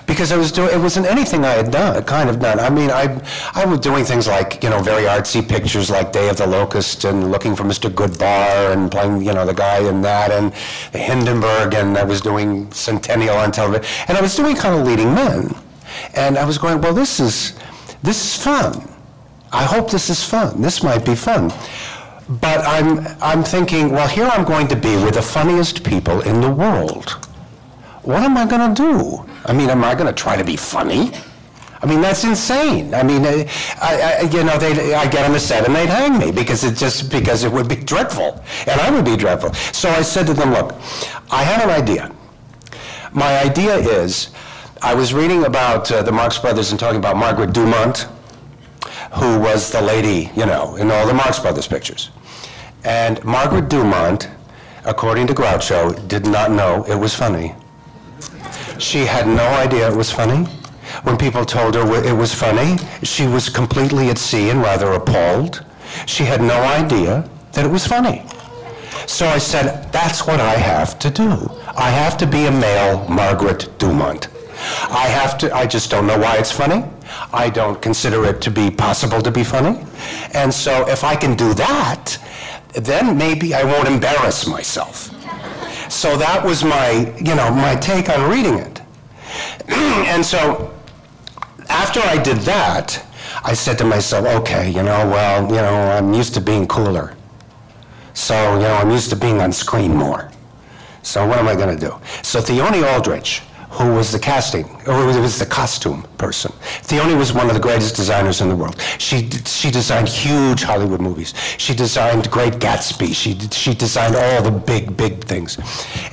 C: Because I was doing, it wasn't anything I had done, kind of done. I mean, I, I was doing things like, you know, very artsy pictures like Day of the Locust and Looking for Mr. Goodbar and playing, you know, the guy in that and Hindenburg and I was doing Centennial on television. And I was doing kind of leading men. And I was going, well, this is, this is fun. I hope this is fun. This might be fun. But I'm, I'm thinking, well, here I'm going to be with the funniest people in the world. What am I going to do? I mean, am I going to try to be funny? I mean, that's insane. I mean, I, I, you know, they, I get on the set and they'd hang me because it just because it would be dreadful, and I would be dreadful. So I said to them, look, I have an idea. My idea is, I was reading about uh, the Marx Brothers and talking about Margaret Dumont, who was the lady, you know, in all the Marx Brothers pictures. And Margaret Dumont, according to Groucho, did not know it was funny. She had no idea it was funny. When people told her it was funny, she was completely at sea and rather appalled. She had no idea that it was funny. So I said, that's what I have to do. I have to be a male Margaret Dumont. I have to, I just don't know why it's funny. I don't consider it to be possible to be funny. And so if I can do that, then maybe I won't embarrass myself. So that was my, you know, my take on reading it. and so after I did that, I said to myself, okay, you know, well, you know, I'm used to being cooler. So, you know, I'm used to being on screen more. So what am I going to do? So Theoni Aldredge, who was the casting, or it was the costume person. Theoni was one of the greatest designers in the world. She, she designed huge Hollywood movies. She designed Great Gatsby. She, she designed all the big, big things.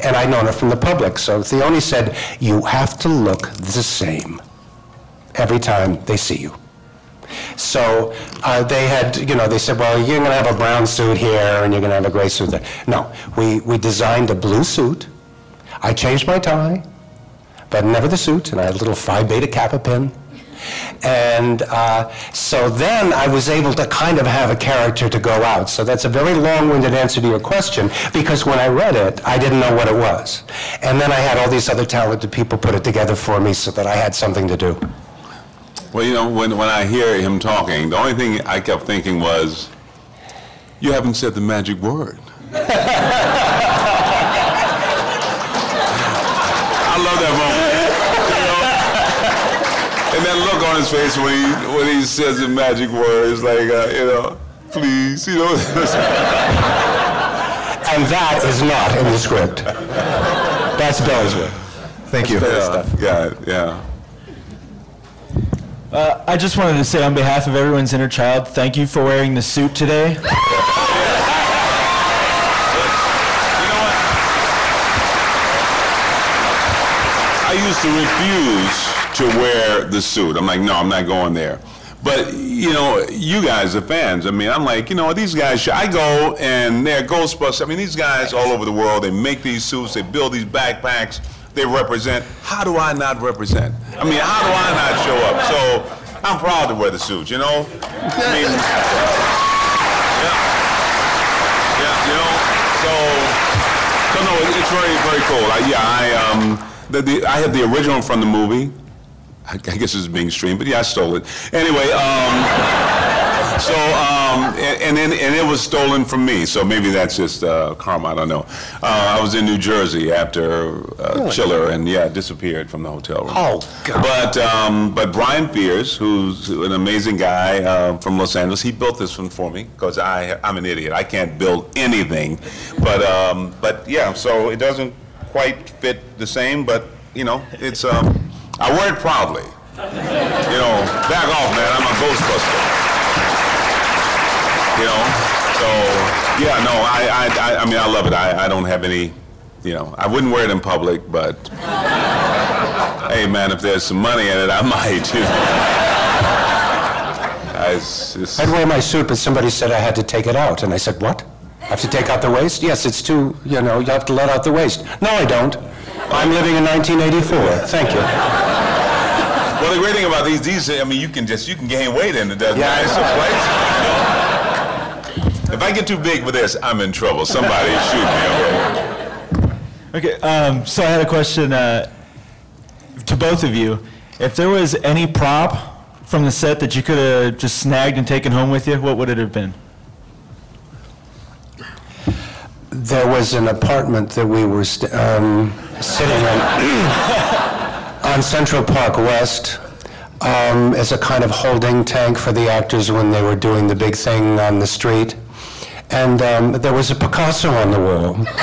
C: And I'd known her from the public. So Theoni said, you have to look the same every time they see you. So uh, they had, you know, they said, well, you're going to have a brown suit here and you're going to have a gray suit there. No, we, we designed a blue suit. I changed my tie but never the suit, and I had a little Phi Beta Kappa pin. And uh, so then I was able to kind of have a character to go out. So that's a very long-winded answer to your question, because when I read it, I didn't know what it was. And then I had all these other talented people put it together for me so that I had something to do.
I: Well, you know, when, when I hear him talking, the only thing I kept thinking was, you haven't said the magic word. on his face when he when he says the magic words, like uh, you know, please, you know.
C: and that is not in the script. That's Billy's work.
X: Thank you.
I: Yeah, yeah, yeah.
Y: Uh, I just wanted to say on behalf of everyone's inner child, thank you for wearing the suit today.
I: I used to refuse to wear the suit. I'm like, no, I'm not going there. But you know, you guys are fans. I mean, I'm like, you know, these guys. I go and they're Ghostbusters. I mean, these guys all over the world. They make these suits. They build these backpacks. They represent. How do I not represent? I mean, how do I not show up? So I'm proud to wear the suit. You know. I mean, yeah, yeah. You know. So, so no, it's very, very cool. I, yeah, I um. The, the, I had the original from the movie. I, I guess it's being streamed, but yeah, I stole it. Anyway, um, so um, and, and then and it was stolen from me. So maybe that's just uh, karma. I don't know. Uh, I was in New Jersey after uh,
C: Really?
I: Chiller, and yeah, disappeared from the hotel room.
C: Oh, God.
I: But um, but Brian Fears, who's an amazing guy uh, from Los Angeles, he built this one for me because I I'm an idiot. I can't build anything. But um, but yeah, so it doesn't quite fit the same, but you know, it's um, I wear it proudly. You know, back off, man. I'm a Ghostbuster. You know, so yeah, no, I I I, I mean, I love it. I, I don't have any, you know, I wouldn't wear it in public, but hey, man, if there's some money in it, I might. You know. I,
C: I'd wear my suit, but somebody said I had to take it out. And I said, what? I have to take out the waist? Yes, it's too, you know, you have to let out the waist. No, I don't. I'm living in 1984. Thank you.
I: Well, the great thing about these, these, I mean, you can just, you can gain weight in it. Doesn't
C: Yeah.
I: matter. It's a place. If I get too big for this, I'm in trouble. Somebody shoot me, okay?
Y: Okay, um, so I had a question uh, to both of you. If there was any prop from the set that you could have just snagged and taken home with you, what would it have been?
C: There was an apartment that we were st- um, sitting in on Central Park West um, as a kind of holding tank for the actors when they were doing the big thing on the street. And um, there was a Picasso on the wall.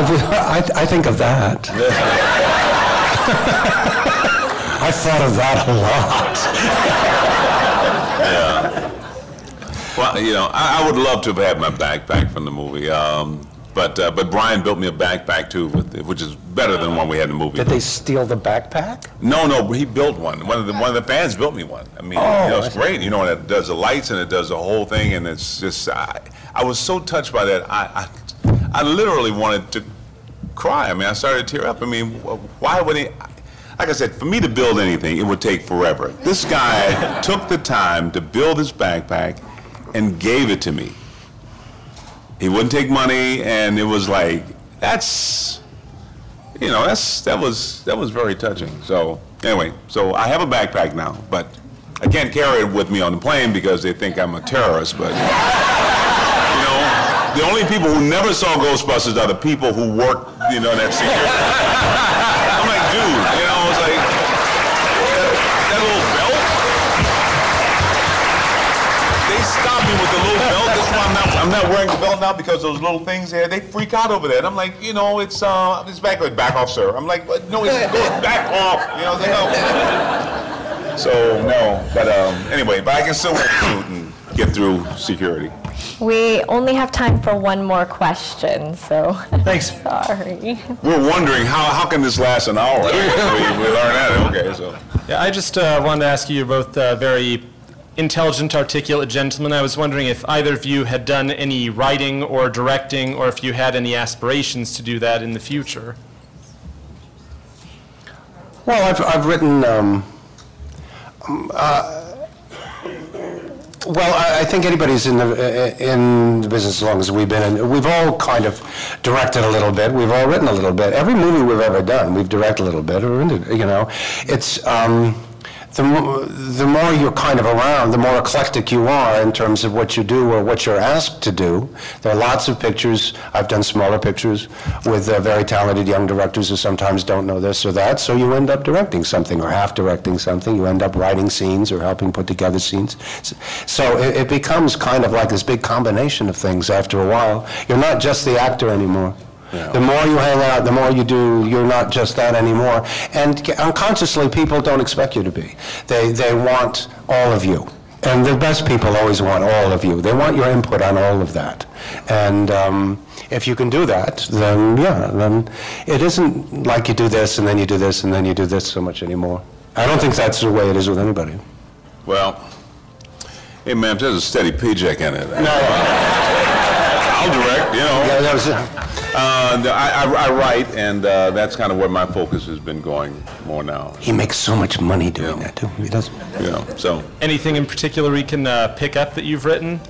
C: I think of that. I thought of that a lot.
I: Yeah. Well, you know, I, I would love to have had my backpack from the movie. Um, but uh, but Brian built me a backpack too, with, which is better than one we had in the movie.
C: Did they steal the backpack?
I: No, no, he built one. One of the one of the fans built me one. I mean,
C: Oh,
I: you know, it's great. You know, and it does the lights and it does the whole thing, and it's just I, I was so touched by that. I, I I literally wanted to cry. I mean, I started to tear up. I mean, why would he? Like I said, for me to build anything, it would take forever. This guy took the time to build his backpack and gave it to me. He wouldn't take money, and it was like that's you know, that's that was that was very touching. So anyway, so I have a backpack now, but I can't carry it with me on the plane because they think I'm a terrorist. But you know, the only people who never saw Ghostbusters are the people who work, you know, that security. I'm like, dude, you know, I'm not, wearing the belt now because those little things there, they freak out over that. I'm like, you know, it's uh, it's back, back off, sir. I'm like, what? no, it's go back off. You know, they no. So no, but um, anyway, but I can still wear the suit and get through security.
H: We only have time for one more question, so.
Y: Thanks.
H: Sorry.
I: We're wondering how how can this last an hour? we, we learned that. Okay, so.
R: Yeah, I just uh, wanted to ask you, you're both uh, very intelligent, articulate gentlemen. I was wondering if either of you had done any writing or directing, or if you had any aspirations to do that in the future.
C: Well, I've, I've written, um, um, uh, well, I, I think anybody's in the, in the business as long as we've been in, we've all kind of directed a little bit, we've all written a little bit. Every movie we've ever done, we've directed a little bit, or, you know, it's, um, the the more you're kind of around, the more eclectic you are in terms of what you do or what you're asked to do. There are lots of pictures, I've done smaller pictures with uh, very talented young directors who sometimes don't know this or that, so you end up directing something or half directing something, you end up writing scenes or helping put together scenes. So it, it becomes kind of like this big combination of things after a while. You're not just the actor anymore. The more you hang out, the more you do, you're not just that anymore. And unconsciously, people don't expect you to be. They, they want all of you. And the best people always want all of you. They want your input on all of that. And um, if you can do that, then yeah, then it isn't like you do this and then you do this and then you do this so much anymore. I don't think that's the way it is with anybody.
I: Well, hey, ma'am, there's a steady paycheck in it. No. I'll direct, you know.
C: Yeah, that was
I: Uh, the- I, I, I write, and uh, that's kind of where my focus has been going more now.
C: He makes so much money doing that, too. He does.
I: Yeah, so.
R: Anything in particular we can uh, pick up that you've written?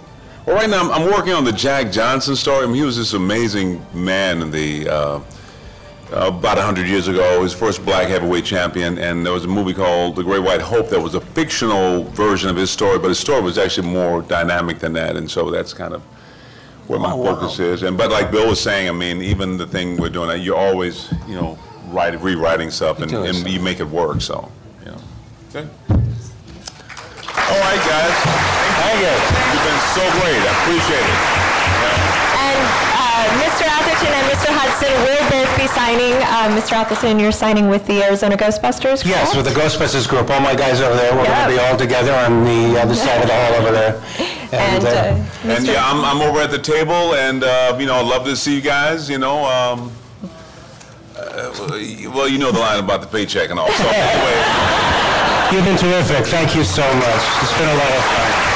I: Well, right now, I'm, I'm working on the Jack Johnson story. I mean, he was this amazing man in the, uh, about 100 years ago, his first black heavyweight champion, and there was a movie called The Great White Hope that was a fictional version of his story, but his story was actually more dynamic than that, and so that's kind of where my oh, focus is. And But like Bill was saying, I mean, even the thing we're doing, you're always, you know, write, rewriting stuff, and, and you make it work, so, you know. Good. All right, guys. Thank you. You've been so great. I appreciate it.
H: And uh, Mr. Atherton and Mr. Hudson will both be signing. Uh, Mr. Atherton, you're signing with the Arizona Ghostbusters,
C: Yes, with the Ghostbusters group, all my guys over there, we're going to be all together on the other side of the hall over there.
H: And, uh,
I: And yeah, I'm, I'm over at the table, and uh, you know, I'd love to see you guys. You know, um, uh, well, you know the line about the paycheck and all. So anyway,
C: You've been terrific. Thank you so much. It's been a lot of fun.